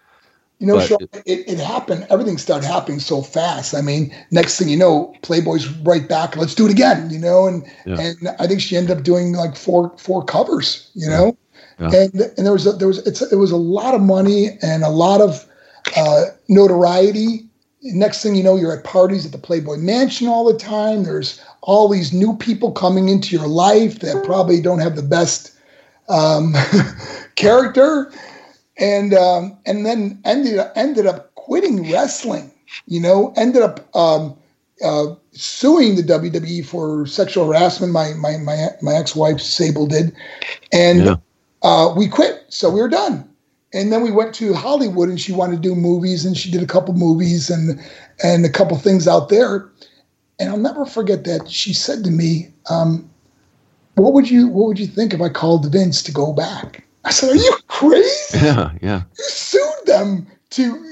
You know, Sean, it, it, happened. Everything started happening so fast. I mean, next thing you know, Playboy's right back. Let's do it again. You know, and yeah. and I think she ended up doing like four four covers. You know, yeah. And and there was a, there was it's it was a lot of money and a lot of uh, notoriety. Next thing you know, you're at parties at the Playboy Mansion all the time. There's all these new people coming into your life that probably don't have the best um, character, and um, and then ended ended up quitting wrestling. You know, ended up um, uh, suing the WWE for sexual harassment. My my my my ex wife Sable did, and yeah uh, we quit. So we were done. And then we went to Hollywood and she wanted to do movies and she did a couple movies and and a couple things out there. And I'll never forget that she said to me, um, what would you what would you think if I called Vince to go back? I said, Are you crazy? Yeah, yeah. You sued them to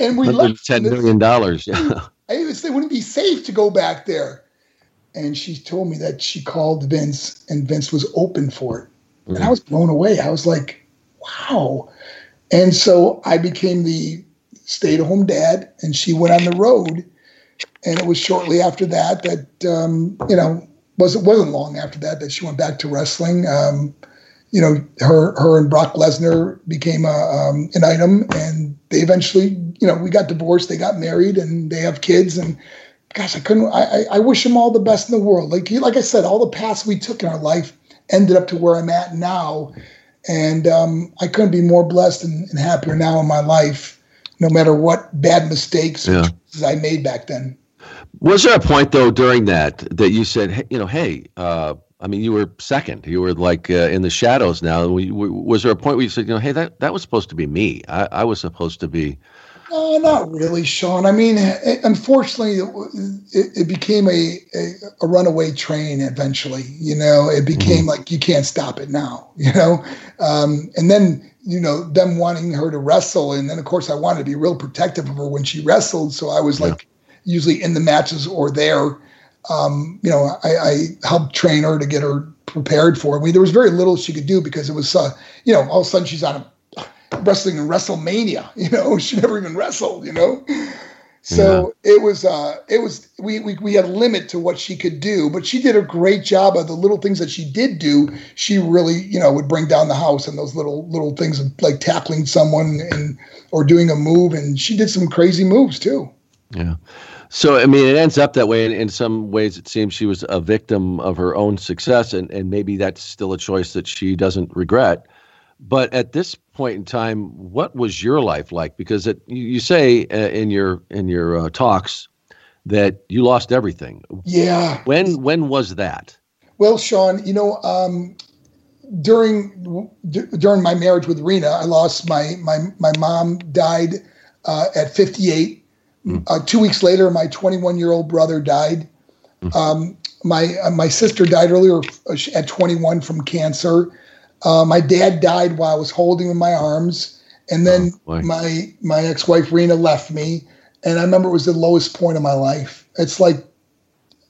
and we left ten million dollars. Yeah. I said it wouldn't be safe to go back there. And she told me that she called Vince and Vince was open for it. Mm-hmm. And I was blown away. I was like, wow. And so I became the stay at home dad, and she went on the road. And it was shortly after that that, um, you know, was, it wasn't long after that that she went back to wrestling. Um, you know, her her and Brock Lesnar became a, um, an item, and they eventually, you know, we got divorced. They got married, and they have kids. And gosh, I couldn't. I, I wish them all the best in the world. Like you like I said, all the paths we took in our life ended up to where I'm at now. And um, I couldn't be more blessed and, and, happier now in my life, no matter what bad mistakes yeah. I made back then. Was there a point though during that that you said, hey, you know, hey, uh, I mean, you were second. You were like uh, in the shadows now. Was there a point where you said, you know, hey, that, that was supposed to be me. I, I was supposed to be no, not really, Sean. I mean, it, unfortunately, it, it became a, a, a, runaway train eventually. You know, it became mm-hmm. like you can't stop it now, you know? Um, and then, you know, them wanting her to wrestle. And then, of course, I wanted to be real protective of her when she wrestled. So I was yeah. like usually in the matches or there. Um, you know, I, I helped train her to get her prepared for. I mean, there was very little she could do because it was, uh, you know, all of a sudden she's on a wrestling in WrestleMania. You know, she never even wrestled. You know, so yeah. it was, uh, it was, we, we, we had a limit to what she could do, but she did a great job of the little things that she did do. She really, you know, would bring down the house and those little, little things of like tackling someone and, or doing a move. And she did some crazy moves too. Yeah. So, I mean, it ends up that way. In, in some ways, it seems she was a victim of her own success, and, and maybe that's still a choice that she doesn't regret. But at this point in time, what was your life like? Because it, you, you say uh, in your in your uh, talks that you lost everything. Yeah. When when was that? Well, Sean, you know, um, during d- during my marriage with Rena, I lost my my my mom died uh, at 58. Mm. Uh, two weeks later, my 21 year old brother died. Mm. Um, my uh, my sister died earlier uh, at 21 from cancer. Uh, my dad died while I was holding him in my arms, and then oh, my my ex wife Rena left me. And I remember it was the lowest point of my life. It's like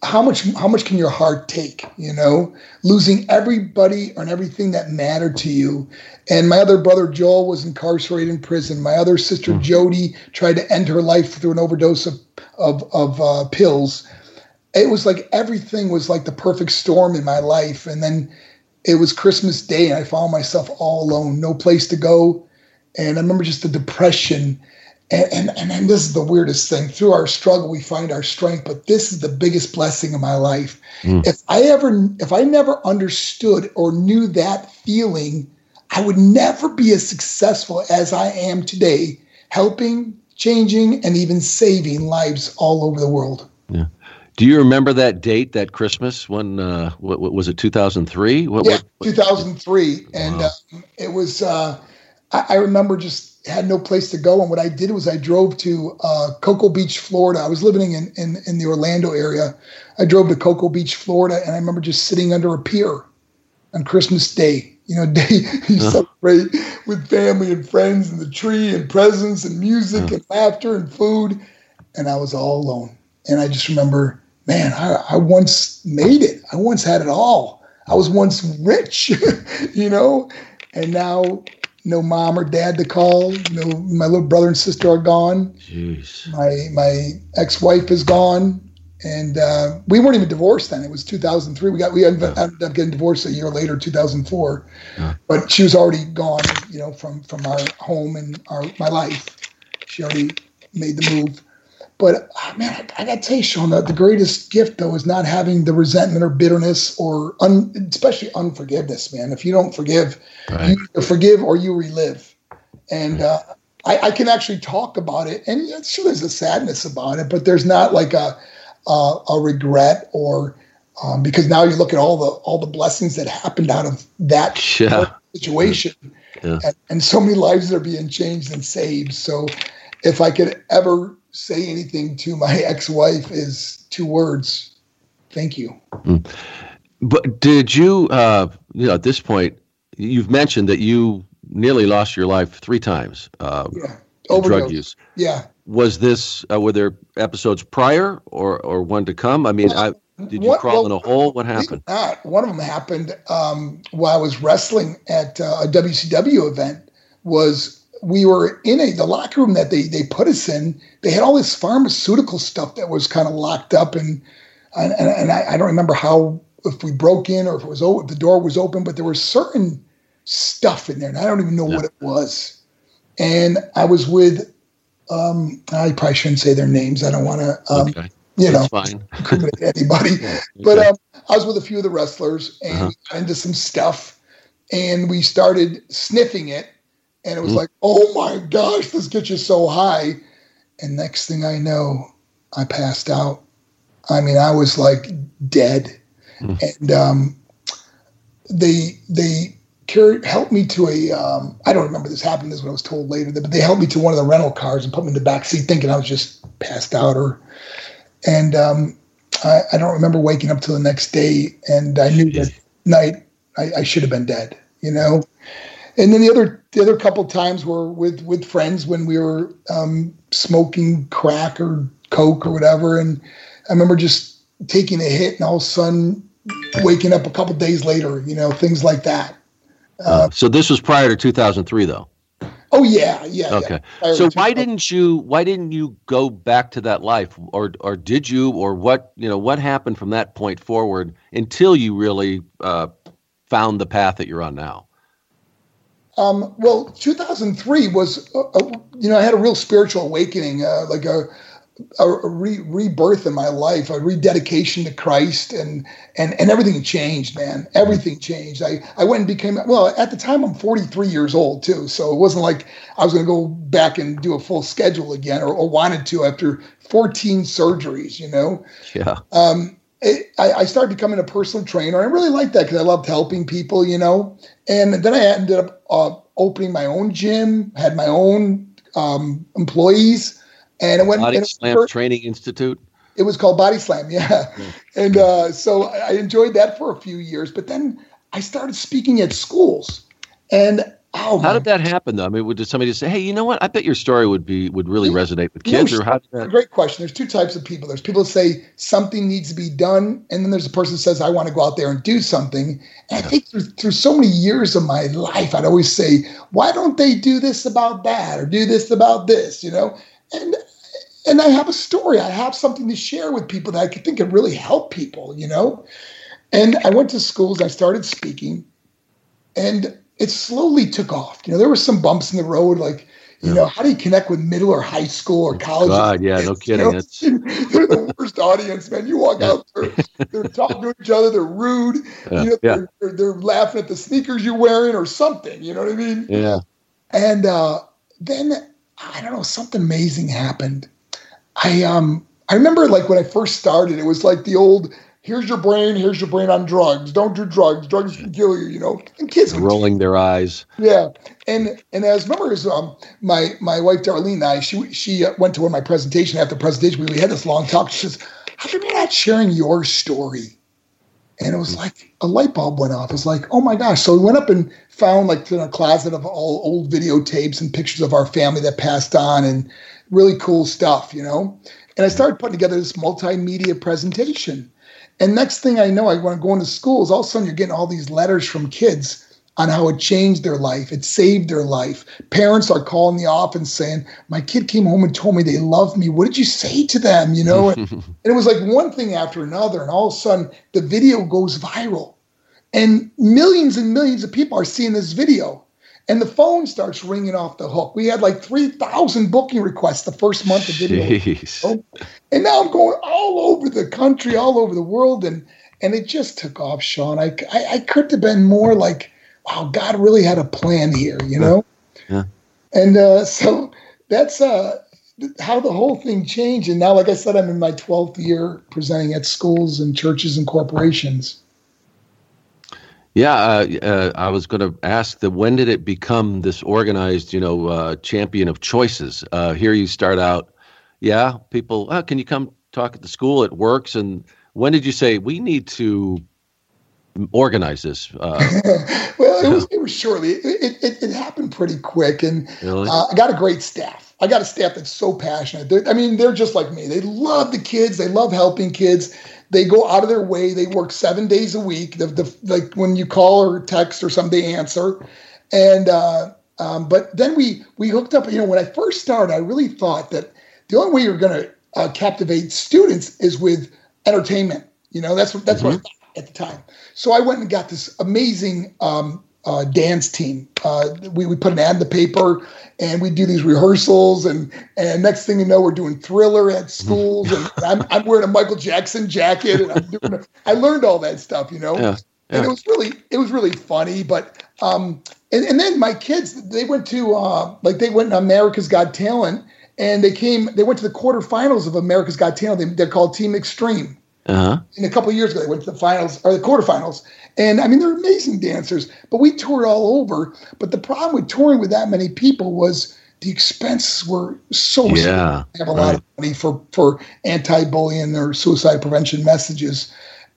how much how much can your heart take you know? Losing everybody and everything that mattered to you. And my other brother joel was incarcerated in prison. My other sister mm. jody tried to end her life through an overdose of of, of uh, pills. It was like everything was like the perfect storm in my life. And then it was christmas day and i found myself all alone no place to go. And i remember just the depression and, and, and this is the weirdest thing. Through our struggle, we find our strength, but this is the biggest blessing of my life. Mm. If I ever, if I never understood or knew that feeling, I would never be as successful as I am today, helping, changing, and even saving lives all over the world. Yeah. Do you remember that date, that Christmas? When uh, what, what was it? Two thousand three. Yeah, what, two thousand three, and wow. uh, it was. Uh, I, I remember just had no place to go. And what I did was I drove to uh, Cocoa Beach, Florida. I was living in, in, in the Orlando area. I drove to Cocoa Beach, Florida, and I remember just sitting under a pier on Christmas Day. You know, day you uh-huh. celebrate with family and friends and the tree and presents and music uh-huh. and laughter and food. And I was all alone. And I just remember, man, I, I once made it. I once had it all. I was once rich, you know, and now no mom or dad to call. No, my little brother and sister are gone. Jeez. My my ex wife is gone, and uh, we weren't even divorced then. It was 2003. We got we ended, yeah. ended up getting divorced a year later, 2004. Yeah. But she was already gone, you know, from from our home and our my life. She already made the move. But man, I, I got to tell you, Sean, the, the greatest gift though is not having the resentment or bitterness or un, especially unforgiveness. Man, if you don't forgive, right. you either forgive or you relive. And uh, I, I, can actually talk about it, and sure, there's a sadness about it, but there's not like a a, a regret or um, because now you look at all the all the blessings that happened out of that yeah. situation, yeah. And, and so many lives are being changed and saved. So, if I could ever say anything to my ex-wife is two words thank you mm. but did you uh you know at this point you've mentioned that you nearly lost your life three times uh yeah. drug use yeah was this uh, were there episodes prior or or one to come i mean i did you what, crawl well, in a hole? What happened? Not. One of them happened um, while I was wrestling at uh, a WCW event. Was we were in a the locker room that they they put us in. They had all this pharmaceutical stuff that was kind of locked up, and and, and I, I, don't remember how if we broke in or if it was if the door was open, but there was certain stuff in there, and I don't even know yeah. what it was. And I was with, um, I probably shouldn't say their names. I don't want to, um, okay. you know, anybody. yeah, okay. But um, I was with a few of the wrestlers and uh-huh. into some stuff, and we started sniffing it and it was mm. like, oh my gosh, this gets you so high. And next thing I know, I passed out. I mean, I was like dead. Mm. And um, they they carried helped me to a um, I don't remember this happened. This is what I was told later. But they helped me to one of the rental cars and put me in the back seat, thinking I was just passed out. Or and um, I, I, don't remember waking up till the next day. And I knew that night I, I should have been dead. You know. And then the other the other couple times were with with friends when we were um, smoking crack or coke or whatever, and I remember just taking a hit, and all of a sudden waking up a couple days later, you know, things like that. Uh, so this was prior to 2003, though. Oh yeah, yeah. Okay. Yeah. So why didn't you why didn't you go back to that life, or or did you, or what you know what happened from that point forward until you really uh, found the path that you're on now? Um, well, 2003 was, a, a, you know, I had a real spiritual awakening, uh, like a, a re- rebirth in my life, a rededication to Christ, and and and everything changed, man. Everything changed. I I went and became well. At the time, I'm 43 years old too, so it wasn't like I was going to go back and do a full schedule again, or, or wanted to after 14 surgeries. You know. Yeah. Um, it, I, I started becoming a personal trainer. I really liked that because I loved helping people, you know. And then I ended up uh, opening my own gym, had my own um, employees and it went Body and Slam it, Training Institute. It was called Body Slam, yeah. yeah. And uh, so I enjoyed that for a few years, but then I started speaking at schools. And oh, how did that happen though? I mean, did somebody say, "Hey, you know what? I bet your story would be would really yeah. resonate with kids"? or how? That... Great question. There's two types of people. There's people that say something needs to be done, and then there's a person that says, "I want to go out there and do something." And. I think through, through so many years of my life, I'd always say, "Why don't they do this about that or do this about this?" You know, and and I have a story. I have something to share with people that I think can really help people, you know? And I went to schools, I started speaking, and it slowly took off. You know, there were some bumps in the road, like, you yeah. know, how do you connect with middle or high school or college? God, yeah, no kidding. You know, they're the worst audience, man. You walk out there, they're talking to each other, they're rude, yeah. you know, yeah. they're, they're, they're, laughing at the sneakers you're wearing or something, you know what I mean? Yeah. And uh, then, I don't know, something amazing happened I um I remember like when I first started, it was like the old here's your brain, here's your brain on drugs. Don't do drugs. Drugs can kill you, you know. And kids rolling their eyes. Yeah. And and as members, um my my wife Darlene and I, she she went to one of my presentation after presentation, we had this long talk. She says, How come you're not sharing your story? And it was like a light bulb went off. It's like, oh my gosh. So we went up and found like in a closet of all old videotapes and pictures of our family that passed on and really cool stuff, you know? And I started putting together this multimedia presentation. And next thing I know, I want to go into schools, all of a sudden you're getting all these letters from kids on how it changed their life, it saved their life. Parents are calling the office saying, My kid came home and told me they love me. What did you say to them? You know? and, and it was like one thing after another. And all of a sudden the video goes viral. And millions and millions of people are seeing this video and the phone starts ringing off the hook. We had like 3,000 booking requests the first month of video. Jeez. And now I'm going all over the country, all over the world. And, and it just took off, Sean. I, I, I could have been more like, wow, God really had a plan here, you know? Yeah. And uh, so that's uh, how the whole thing changed. And now, like I said, I'm in my 12th year presenting at schools and churches and corporations. Yeah, uh, uh, I was going to ask that when did it become this organized, you know, uh, champion of choices? Uh, here you start out, yeah, people, oh, can you come talk at the school? It works. And when did you say we need to organize this? Uh, well, it was, it was shortly. It, it, it happened pretty quick, and really? Uh, I got a great staff. I got a staff that's so passionate. They're, I mean, they're just like me. They love the kids. They love helping kids they go out of their way. They work seven days a week. The, the like when you call or text or something, they answer. And uh, um, but then we we hooked up. You know, when I first started, I really thought that the only way you're going to uh, captivate students is with entertainment. You know, that's that's mm-hmm. what I thought at the time. So I went and got this amazing um, uh, dance team. Uh, we, we put an ad in the paper and we do these rehearsals and and next thing you know we're doing thriller at schools and I'm, I'm wearing a Michael Jackson jacket and I'm doing a, I learned all that stuff, you know. Yeah, yeah. And it was really it was really funny, but um and, and then my kids they went to uh like they went to America's Got Talent and they came they went to the quarterfinals of America's Got Talent. They, they're called Team Extreme. Uh-huh. And a couple years ago, they went to the finals or the quarterfinals, and I mean, they're amazing dancers, but we toured all over. But the problem with touring with that many people was the expenses were so yeah, have a right. lot of money for for anti-bullying or suicide prevention messages,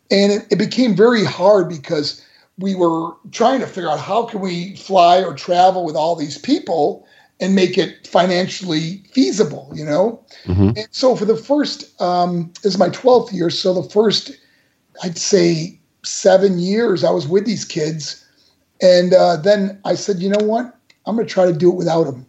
and it, it became very hard because we were trying to figure out how can we fly or travel with all these people and make it financially feasible, you know. Mm-hmm. And so for the first, um, this is my twelfth year, so the first, I'd say seven years, I was with these kids. And uh, then I said, you know what? I'm going to try to do it without them.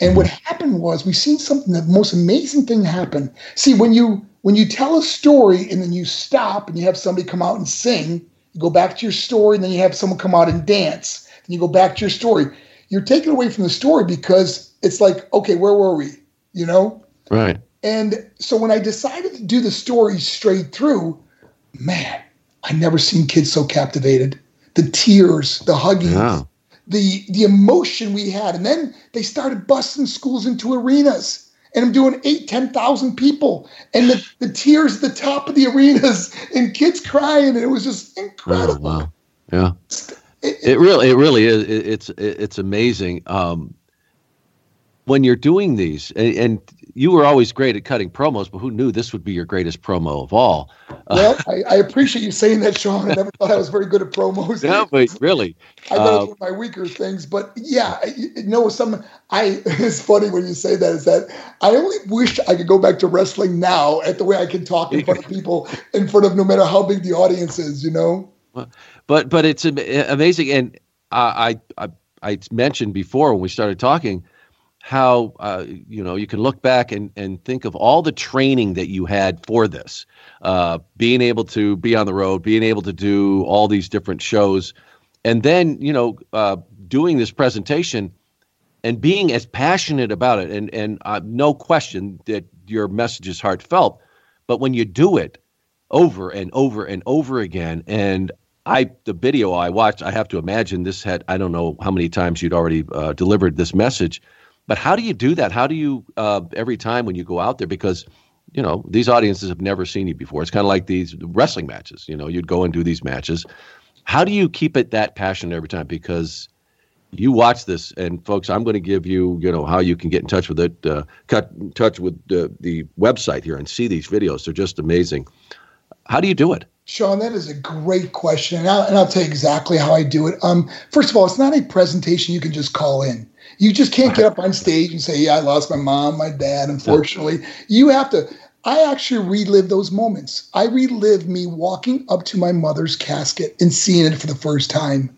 And what happened was we seen something, the most amazing thing happen. See, when you when you tell a story and then you stop and you have somebody come out and sing, you go back to your story, and then you have someone come out and dance, and you go back to your story. You're taken away from the story because it's like, okay, where were we? You know? Right. And so when I decided to do the story straight through, man, I never seen kids so captivated. The tears, the hugging, the the emotion we had, and then they started busting schools into arenas, and I'm doing eight, eight, ten thousand people, and the, the tears at the top of the arenas, and kids crying, and it was just incredible. Oh, wow, yeah, it, it, it, really, it really is. It, it's it's amazing. Um, when you're doing these, and, and you were always great at cutting promos, but who knew this would be your greatest promo of all? Well, I, I, appreciate you saying that, Sean. I never thought I was very good at promos. No, but really, I know uh, one of my weaker things. But yeah, you know, some I. It's funny when you say that. Is that I only wish I could go back to wrestling now at the way I can talk in front of people, in front of no matter how big the audience is. You know. But but it's amazing, and I I I mentioned before when we started talking how uh, you know you can look back and, and think of all the training that you had for this uh, being able to be on the road being able to do all these different shows and then you know uh, doing this presentation and being as passionate about it. And and uh, no question that your message is heartfelt but when you do it over and over and over again and I the video I watched I have to imagine this had I don't know how many times you'd already uh, delivered this message but how do you do that? How do you uh, every time when you go out there because you know these audiences have never seen you before. It's kind of like these wrestling matches. You know, you'd go and do these matches. How do you keep it that passionate every time? Because you watch this, and folks, I'm going to give you, you know, how you can get in touch with it. Uh, cut in touch with uh, the website here and see these videos. They're just amazing. How do you do it? Sean, that is a great question, and I'll, and I'll tell you exactly how I do it. Um, first of all, it's not a presentation you can just call in. You just can't get up on stage and say, "Yeah, I lost my mom, my dad." Unfortunately, you have to. I actually relive those moments. I relive me walking up to my mother's casket and seeing it for the first time,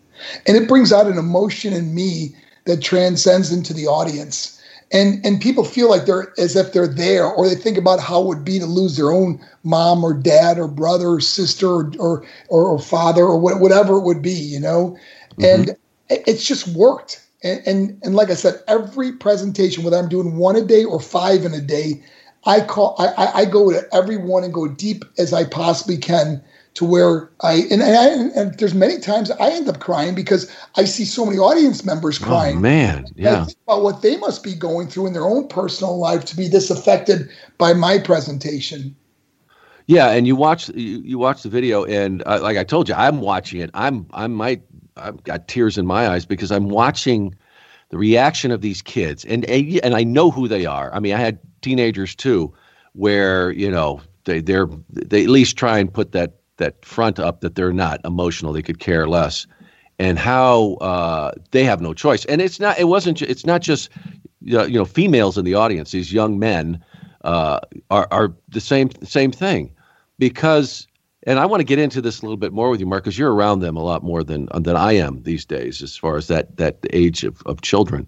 and it brings out an emotion in me that transcends into the audience. And and people feel like they're as if they're there, or they think about how it would be to lose their own mom or dad or brother or sister or or, or father or whatever it would be, you know. Mm-hmm. And it's just worked and, and, and like I said, every presentation, whether I'm doing one a day or five in a day, I call I, I go to every one and go deep as I possibly can to where I and, and, I, and there's many times I end up crying because I see so many audience members oh, crying. Oh, man, yeah. about what they must be going through in their own personal life to be this affected by my presentation. Yeah, and you watch you, you watch the video, and uh, like I told you, I'm watching it. I'm I might I've got tears in my eyes because I'm watching the reaction of these kids, and and I know who they are. I mean, I had teenagers too, where you know they they're they at least try and put that that front up that they're not emotional. They could care less, and how uh, they have no choice. And it's not it wasn't it's not just you know females in the audience. These young men uh, are are the same same thing because and I want to get into this a little bit more with you, Marc, because you're around them a lot more than than I am these days, as far as that that age of, of children.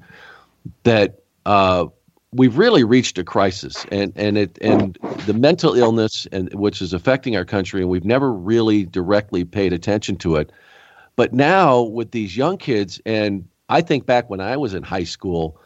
That uh, we've really reached a crisis, and and it and the mental illness, and which is affecting our country, and we've never really directly paid attention to it. But now with these young kids, and I think back when I was in high school,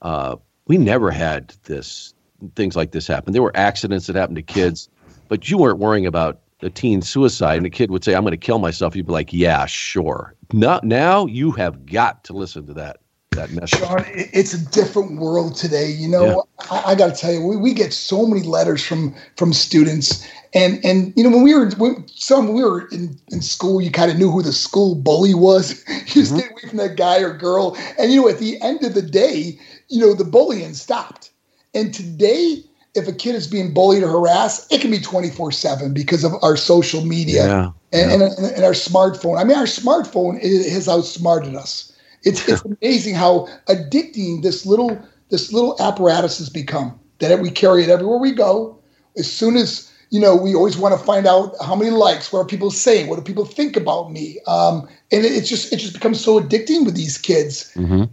uh, we never had this things like this happen. There were accidents that happened to kids, but you weren't worrying about a teen suicide and a kid would say, I'm going to kill myself, you'd be like, yeah, sure. Now, now you have got to listen to that. That message. Sean, it's a different world today. You know, yeah. I, I got to tell you, we, we get so many letters from from students, and and you know when we were when some we were in, in school, you kind of knew who the school bully was. you mm-hmm. stay away from that guy or girl, and you know at the end of the day, you know the bullying stopped. And today, if a kid is being bullied or harassed, it can be 24 7 because of our social media yeah, and, yeah. And, and, our smartphone. I mean, our smartphone has outsmarted us. It's, it's amazing how addicting this little this little apparatus has become that we carry it everywhere we go. As soon as you know, we always want to find out how many likes, what are people saying, what do people think about me, um, and it, it's just it just becomes so addicting with these kids. Mm-hmm.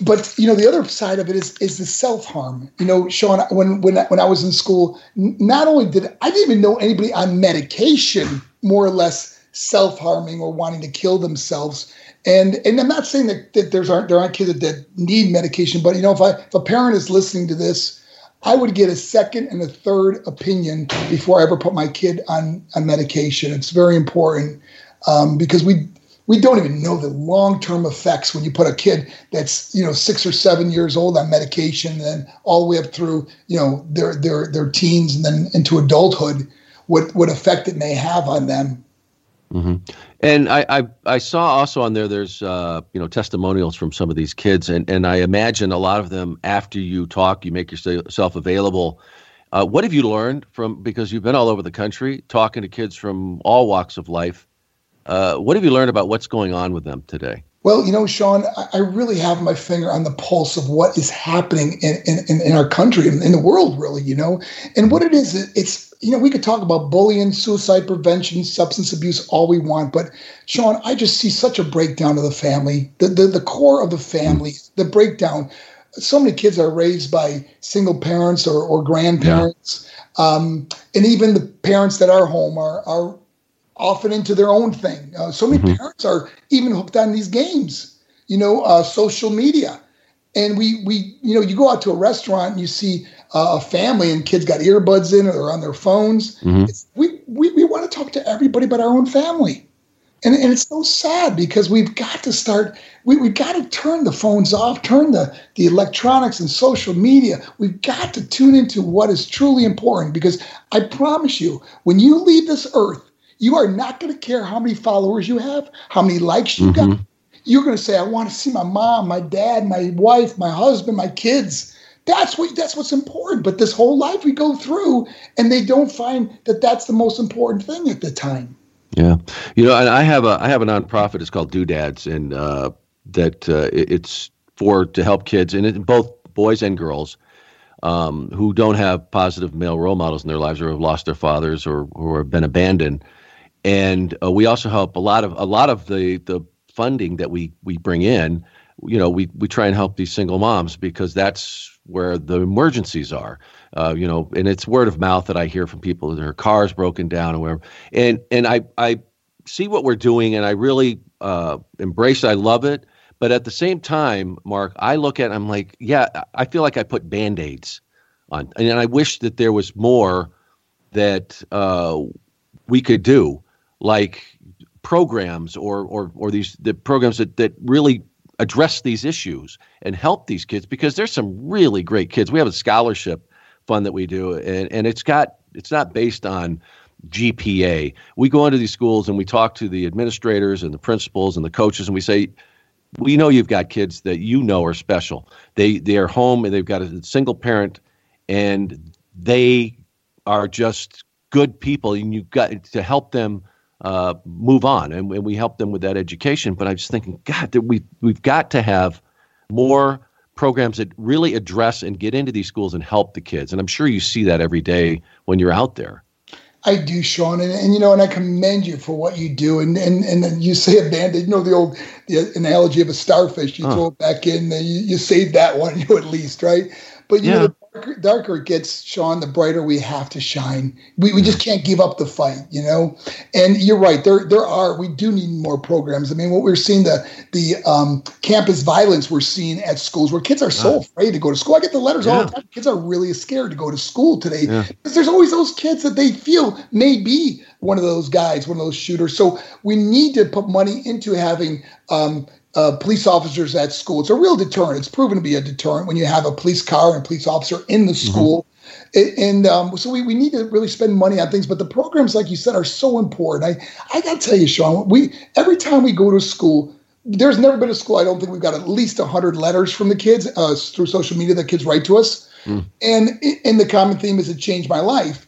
But you know, the other side of it is is the self harm. You know, Sean, when when when I was in school, not only did I didn't even know anybody on medication, more or less self harming or wanting to kill themselves. And and I'm not saying that, that there's aren't there aren't kids that, that need medication, but you know, if I if a parent is listening to this, I would get a second and a third opinion before I ever put my kid on on medication. It's very important um, because we we don't even know the long-term effects when you put a kid that's you know six or seven years old on medication and then all the way up through you know their their their teens and then into adulthood what what effect it may have on them mm-hmm. and I, I, I saw also on there there's uh, you know testimonials from some of these kids and and i imagine a lot of them after you talk you make yourself available uh, what have you learned from because you've been all over the country talking to kids from all walks of life uh, what have you learned about what's going on with them today? Well, you know, Sean, I really have my finger on the pulse of what is happening in, in, in our country and in the world, really, you know. And what it is, it's, you know, we could talk about bullying, suicide prevention, substance abuse, all we want. But, Sean, I just see such a breakdown of the family, the, the, the core of the family, the breakdown. So many kids are raised by single parents or, or grandparents. Yeah. Um, and even the parents that are home are, are often into their own thing. Uh, so many mm-hmm. parents are even hooked on these games, you know, uh, social media. And we, we, you know, you go out to a restaurant and you see uh, a family and kids got earbuds in or on their phones. Mm-hmm. We, we, we want to talk to everybody but our own family. And, and it's so sad because we've got to start, we, we've got to turn the phones off, turn the, the electronics and social media. We've got to tune into what is truly important because I promise you, when you leave this earth, you are not going to care how many followers you have, how many likes you mm-hmm. got. You're going to say, "I want to see my mom, my dad, my wife, my husband, my kids." That's what that's what's important. But this whole life we go through, and they don't find that that's the most important thing at the time. Yeah, you know, and I have a I have a nonprofit. It's called Doodads, and uh, that uh, it's for to help kids, and it, both boys and girls um, who don't have positive male role models in their lives, or have lost their fathers, or or have been abandoned and uh, we also help a lot of a lot of the the funding that we we bring in you know we we try and help these single moms because that's where the emergencies are. Uh, you know and it's word of mouth that i hear from people that their cars broken down or whatever. And and i i see what we're doing and i really uh, embrace it. I love it. But at the same time mark i look at it, i'm like yeah i feel like i put band-aids on. And i wish that there was more that uh, we could do like programs or or or these the programs that that really address these issues and help these kids because there's some really great kids. We have a scholarship fund that we do and and it's got it's not based on GPA. We go into these schools and we talk to the administrators and the principals and the coaches and we say we know you've got kids that you know are special. They they are home and they've got a single parent and they are just good people and you've got to help them uh, move on, and, and, we help them with that education. But I'm just thinking, God, that we we've got to have more programs that really address and get into these schools and help the kids. And I'm sure you see that every day when you're out there. I do, Sean, and, and you know, and I commend you for what you do. And and and you say a band you know the old the analogy of a starfish. You huh. throw it back in, you, you save that one, you know, at least, right? But you yeah. know, darker, darker it gets, Sean, the brighter we have to shine. We, we just can't give up the fight, you know. And you're right. There there are we do need more programs. I mean, what we're seeing the the um, campus violence we're seeing at schools where kids are so afraid to go to school. I get the letters yeah. all the time. Kids are really scared to go to school today yeah. because there's always those kids that they feel may be one of those guys, one of those shooters. So we need to put money into having um, uh, police officers at school. It's a real deterrent. It's proven to be a deterrent when you have a police car and police officer in the mm-hmm. school. Mm-hmm. And um, so we, we need to really spend money on things. But the programs, like you said, are so important. I, I got to tell you, Sean, we every time we go to school, there's never been a school I don't think we've got at least 100 letters from the kids uh, through social media that kids write to us. Mm. And, and the common theme is it changed my life.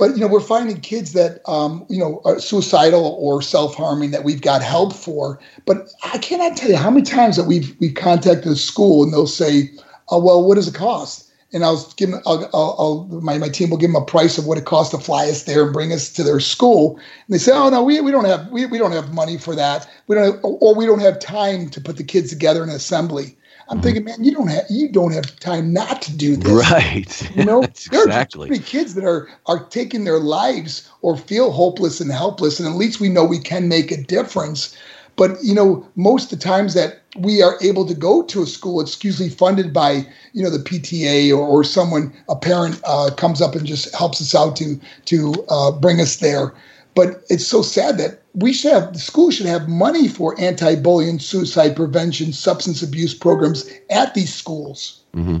But you know, we're finding kids that um, you know are suicidal or self-harming that we've got help for. But I cannot tell you how many times that we've we've contacted a school and they'll say, "Oh, well, what does it cost?" and I'll give them, I'll, I'll, my, my team will give them a price of what it costs to fly us there and bring us to their school. And they say, oh no, we, we don't have we, we don't have money for that. We don't have, or we don't have time to put the kids together in assembly. I'm thinking, man, you don't have you don't have time not to do this, right? You know, there exactly. are many kids that are are taking their lives or feel hopeless and helpless, and at least we know we can make a difference. But you know, most of the times that we are able to go to a school, it's usually funded by you know the PTA or, or someone, a parent uh, comes up and just helps us out to to uh, bring us there. But it's so sad that we should have the school should have money for anti-bullying, suicide prevention, substance abuse programs at these schools. Mm-hmm.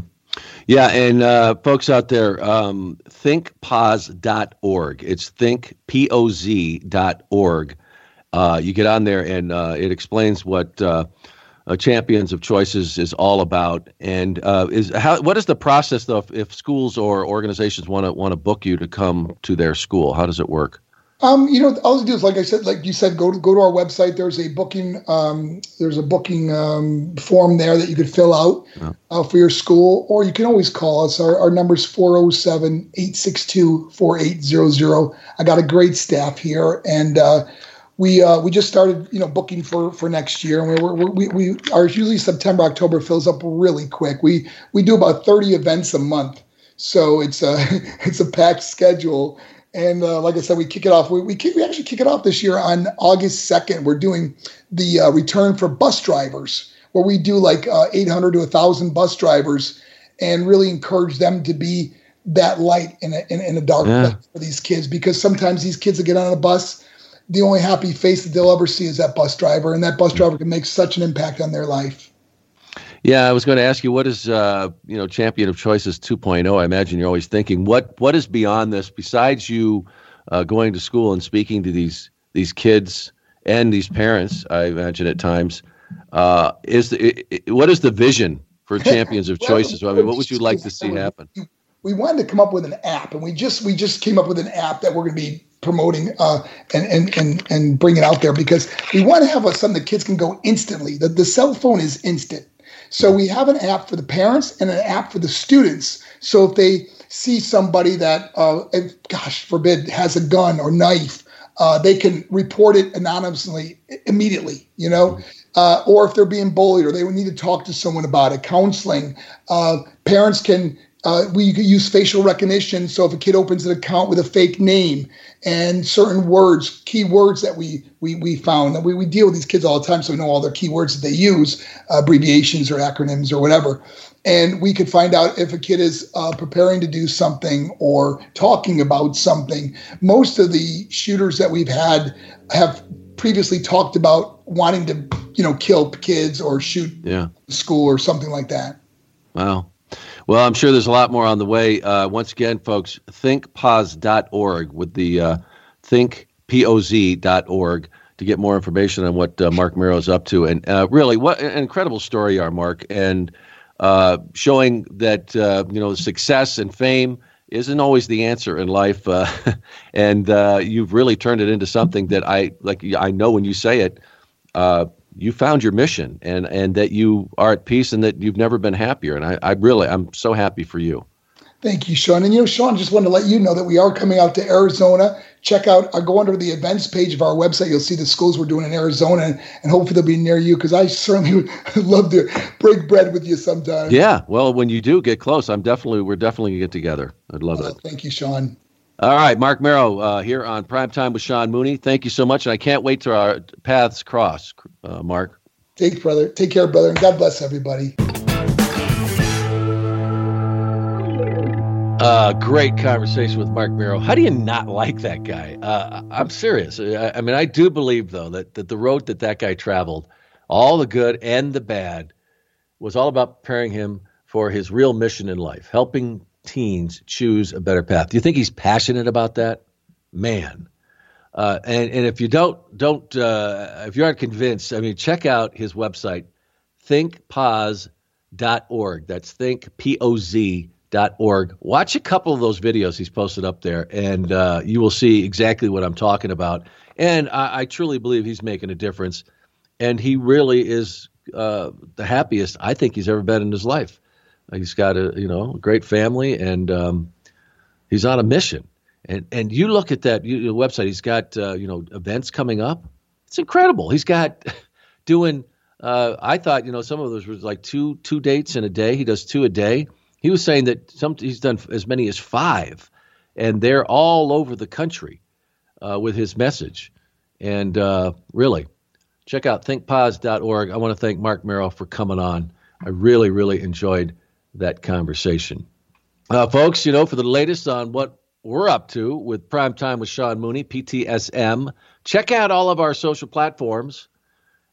Yeah, and uh, folks out there, um, thinkpoz.org. It's thinkpoz.org uh, you get on there and uh, it explains what uh, Champions of Choices is all about. And uh, is how what is the process though if, if schools or organizations want to want to book you to come to their school? How does it work? Um, you know, all you do is, like I said, like you said, go to go to our website. There's a booking, um, there's a booking um, form there that you could fill out yeah. uh, for your school, or you can always call us. Our, our number is 407 862 4800. I got a great staff here, and uh, we uh, we just started you know booking for for next year, and we're, we're, we we are usually September October fills up really quick. We we do about thirty events a month, so it's a it's a packed schedule. And uh, like I said, we kick it off. We we, kick, we actually kick it off this year on August second. We're doing the uh, return for bus drivers, where we do like uh, eight hundred to thousand bus drivers, and really encourage them to be that light in a in, in a dark yeah. place for these kids because sometimes these kids that get on a bus the only happy face that they'll ever see is that bus driver, and that bus driver can make such an impact on their life. Yeah, I was going to ask you what is uh, you know Champion of Choices 2.0. I imagine you're always thinking what what is beyond this besides you uh, going to school and speaking to these these kids and these parents. I imagine at times uh, is the, it, what is the vision for Champions of well, Choices? I mean, what would you like to see happen? We wanted to come up with an app, and we just we just came up with an app that we're going to be promoting uh, and, and and and bring it out there because we want to have a, something that kids can go instantly. The, the cell phone is instant. So we have an app for the parents and an app for the students. So if they see somebody that, uh, if, gosh forbid, has a gun or knife, uh, they can report it anonymously immediately. You know. Uh, or if they're being bullied or they would need to talk to someone about it, counseling. Uh, parents can uh, we use facial recognition. So if a kid opens an account with a fake name and certain words, key words that we we, we found that we, we deal with these kids all the time, so we know all their keywords that they use, abbreviations or acronyms or whatever. And we could find out if a kid is uh, preparing to do something or talking about something. Most of the shooters that we've had have previously talked about wanting to, you know, kill kids or shoot yeah. school or something like that. Wow. Well, I'm sure there's a lot more on the way. Uh, once again, folks, thinkpoz.org with the uh, thinkpoz.org to get more information on what uh, Marc Mero is up to. And uh, really, what an incredible story you are, Marc, and uh, showing that, uh, you know, success and fame isn't always the answer in life. And you've really turned it into something that I, like, I know when you say it, uh, you found your mission and and that you are at peace and that you've never been happier. And I, I really I'm so happy for you. Thank you, Sean. And you know, Sean, just wanted to let you know that we are coming out to Arizona. Check out, uh, go under the events page of our website. You'll see the schools we're doing in Arizona, and, and hopefully they'll be near you because I certainly would love to break bread with you sometime. Yeah, well, when you do get close, I'm definitely we're definitely gonna get together. I'd love uh, it. Thank you, Sean. All right, Marc Mero uh, here on Prime Time with Sean Mooney. Thank you so much, and I can't wait to our paths cross, uh, Marc. Take brother. Take care, brother, and God bless everybody. Uh, great conversation with Marc Mero. How do you not like that guy? Uh, I'm serious. I, I, mean, I do believe though that, that the road that that guy traveled, all the good and the bad, was all about preparing him for his real mission in life, helping teens choose a better path. Do you think he's passionate about that? Man. Uh, and, and if you don't don't uh, if you aren't convinced, I mean, check out his website, thinkpoz.org. That's thinkpoz.org. Watch a couple of those videos he's posted up there, and uh, you will see exactly what I'm talking about. And I, I, truly believe he's making a difference, and he really is uh, the happiest I think he's ever been in his life. He's got a you know great family, and um, he's on a mission. And and you look at that you, website. He's got uh, you know events coming up. It's incredible. He's got doing. Uh, I thought you know some of those was like two two dates in a day. He does two a day. He was saying that some he's done as many as five, and they're all over the country uh, with his message. And uh, really, check out thinkpoz.org. I want to thank Marc Mero for coming on. I really, really enjoyed that conversation. Uh, folks, you know, for the latest on what we're up to with Prime Time with Sean Mooney, PTSM, check out all of our social platforms.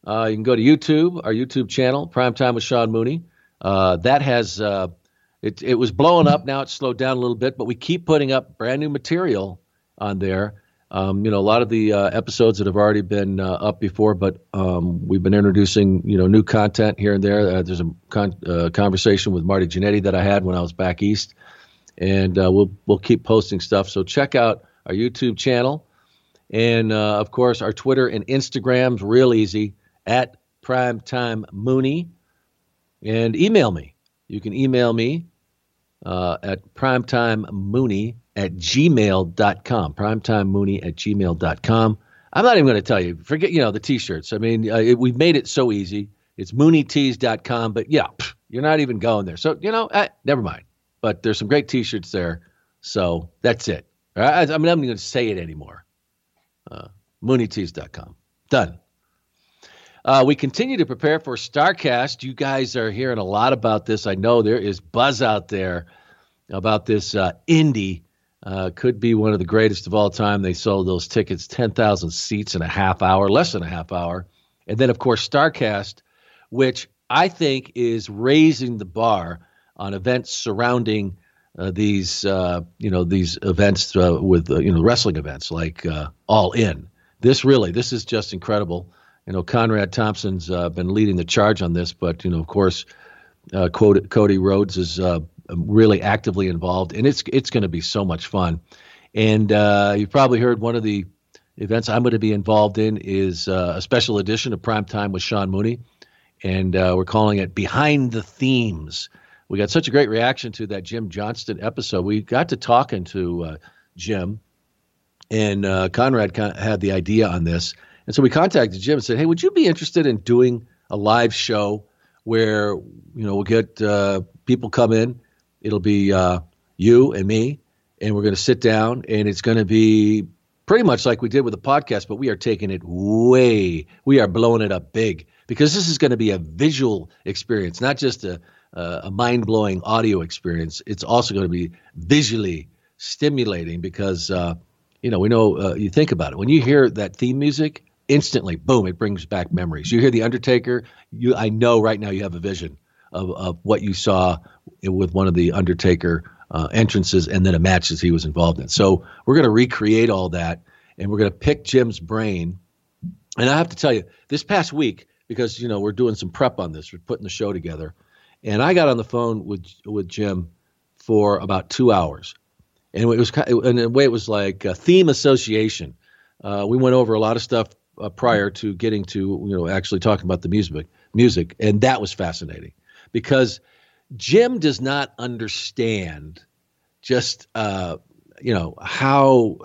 Uh, you can go to YouTube, our YouTube channel, Prime Time with Sean Mooney. Uh, that has uh, it. It was blowing up. Now it's slowed down a little bit, but we keep putting up brand new material on there. Um, you know, a lot of the uh, episodes that have already been uh, up before, but um, we've been introducing you know new content here and there. Uh, there's a con- uh, conversation with Marty Jannetty that I had when I was back east, and uh, we'll we'll keep posting stuff. So check out our YouTube channel, and uh, of course our Twitter and Instagram's real easy at Primetime Mooney, and email me. You can email me at Primetime Mooney at gmail.com, primetimemooney at gmail.com. I'm not even going to tell you. Forget, you know, the t-shirts. I mean, uh, it, we've made it so easy. It's mooneytees.com, but yeah, pff, you're not even going there. So, you know, eh, never mind. But there's some great t-shirts there. So that's it. I, I mean, I'm not going to say it anymore. Uh, mooneytees.com. Done. Uh, we continue to prepare for Starrcast. You guys are hearing a lot about this. I know there is buzz out there about this uh, indie uh, could be one of the greatest of all time. They sold those tickets, 10,000 seats in a half hour, less than a half hour. And then, of course, Starrcast, which I think is raising the bar on events surrounding uh, these, uh, you know, these events uh, with, uh, you know, wrestling events like uh, All In. This really, this is just incredible. You know, Conrad Thompson's been leading the charge on this, but, you know, of course, Cody, Cody Rhodes is really actively involved, and it's it's going to be so much fun. And uh, you've probably heard one of the events I'm going to be involved in is uh, a special edition of Prime Time with Sean Mooney, and uh, we're calling it Behind the Themes. We got such a great reaction to that Jim Johnston episode. We got to talking to uh, Jim, and uh, Conrad had the idea on this, and so we contacted Jim and said, "Hey, would you be interested in doing a live show?" Where you know we'll get uh, people come in It'll be uh, you and me, and we're going to sit down, and it's going to be pretty much like we did with the podcast, but we are taking it way, we are blowing it up big because this is going to be a visual experience, not just a, a mind blowing audio experience. It's also going to be visually stimulating because, uh, you know, we know uh, you think about it. When you hear that theme music, instantly, boom, it brings back memories. You hear The Undertaker, you, I know right now you have a vision of, of what you saw with one of the Undertaker uh, entrances and then a match that he was involved in. So we're going to recreate all that and we're going to pick Jim's brain. And I have to tell you, this past week, because you know we're doing some prep on this, we're putting the show together, and I got on the phone with with Jim for about two hours, and it was kind and the way it was like a theme association. Uh, we went over a lot of stuff uh, prior to getting to you know actually talking about the music music, and that was fascinating because Jim does not understand just uh, you know how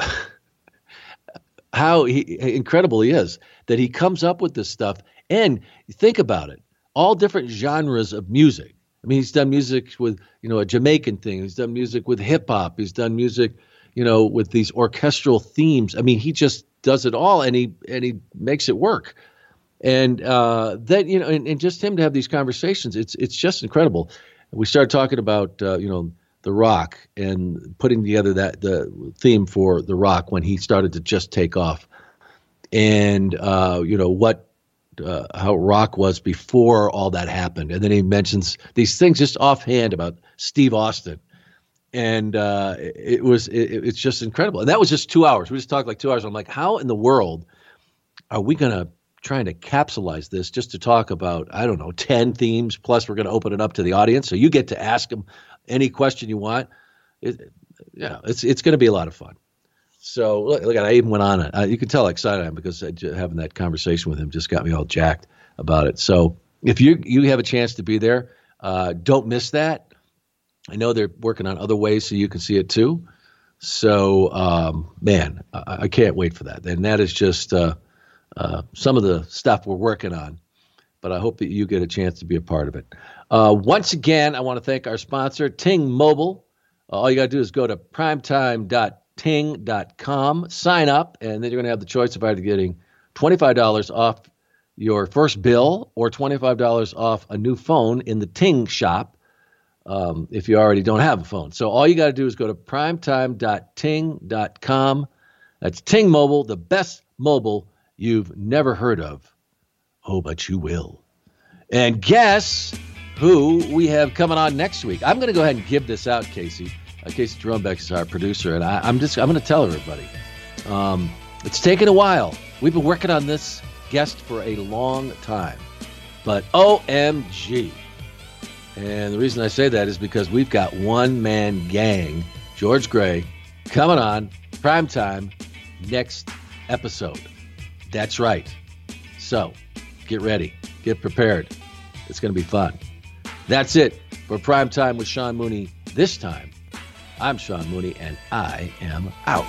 how he, incredible he is that he comes up with this stuff. And think about it, all different genres of music. I mean, he's done music with you know a Jamaican thing. He's done music with hip hop. He's done music, you know, with these orchestral themes. I mean, he just does it all, and he and he makes it work and uh, that you know, and, and, just him to have these conversations, it's it's just incredible. We started talking about uh, you know the Rock and putting together that the theme for the Rock when he started to just take off, and uh, you know what uh, how rock was before all that happened. And then he mentions these things just offhand about Steve Austin. And uh, it was it, it's just incredible. And that was just two hours. We just talked like two hours. I'm like, how in the world are we going to trying to capsulize this just to talk about I don't know ten themes. Plus, we're going to open it up to the audience, so you get to ask them any question you want. It, yeah, it's it's going to be a lot of fun. So look, look I even went on it. Uh, you can tell how excited I am because having that conversation with him just got me all jacked about it. So if you you have a chance to be there, uh, don't miss that. I know they're working on other ways so you can see it too. So, um, man, I, I, can't wait for that. And that is just uh, uh, some of the stuff we're working on. But I hope that you get a chance to be a part of it. Uh, once again, I want to thank our sponsor, Ting Mobile. Uh, all you got to do is go to primetime.ting.com, sign up, and then you're going to have the choice of either getting $25 off your first bill or $25 off a new phone in the Ting shop um, if you already don't have a phone. So all you got to do is go to primetime.ting.com. That's Ting Mobile, the best mobile you've never heard of. Oh, but you will. And guess who we have coming on next week? I'm going to go ahead and give this out, Casey. Uh, Casey Jeromebeck is our producer, and I, am just I'm going to tell everybody. Um, it's taken a while. We've been working on this guest for a long time, but OMG and the reason I say that is because we've got one man gang, George Gray, coming on prime time next episode. That's right. So get ready, get prepared. It's going to be fun. That's it for prime time with Sean Mooney this time. I'm Sean Mooney, and I am out.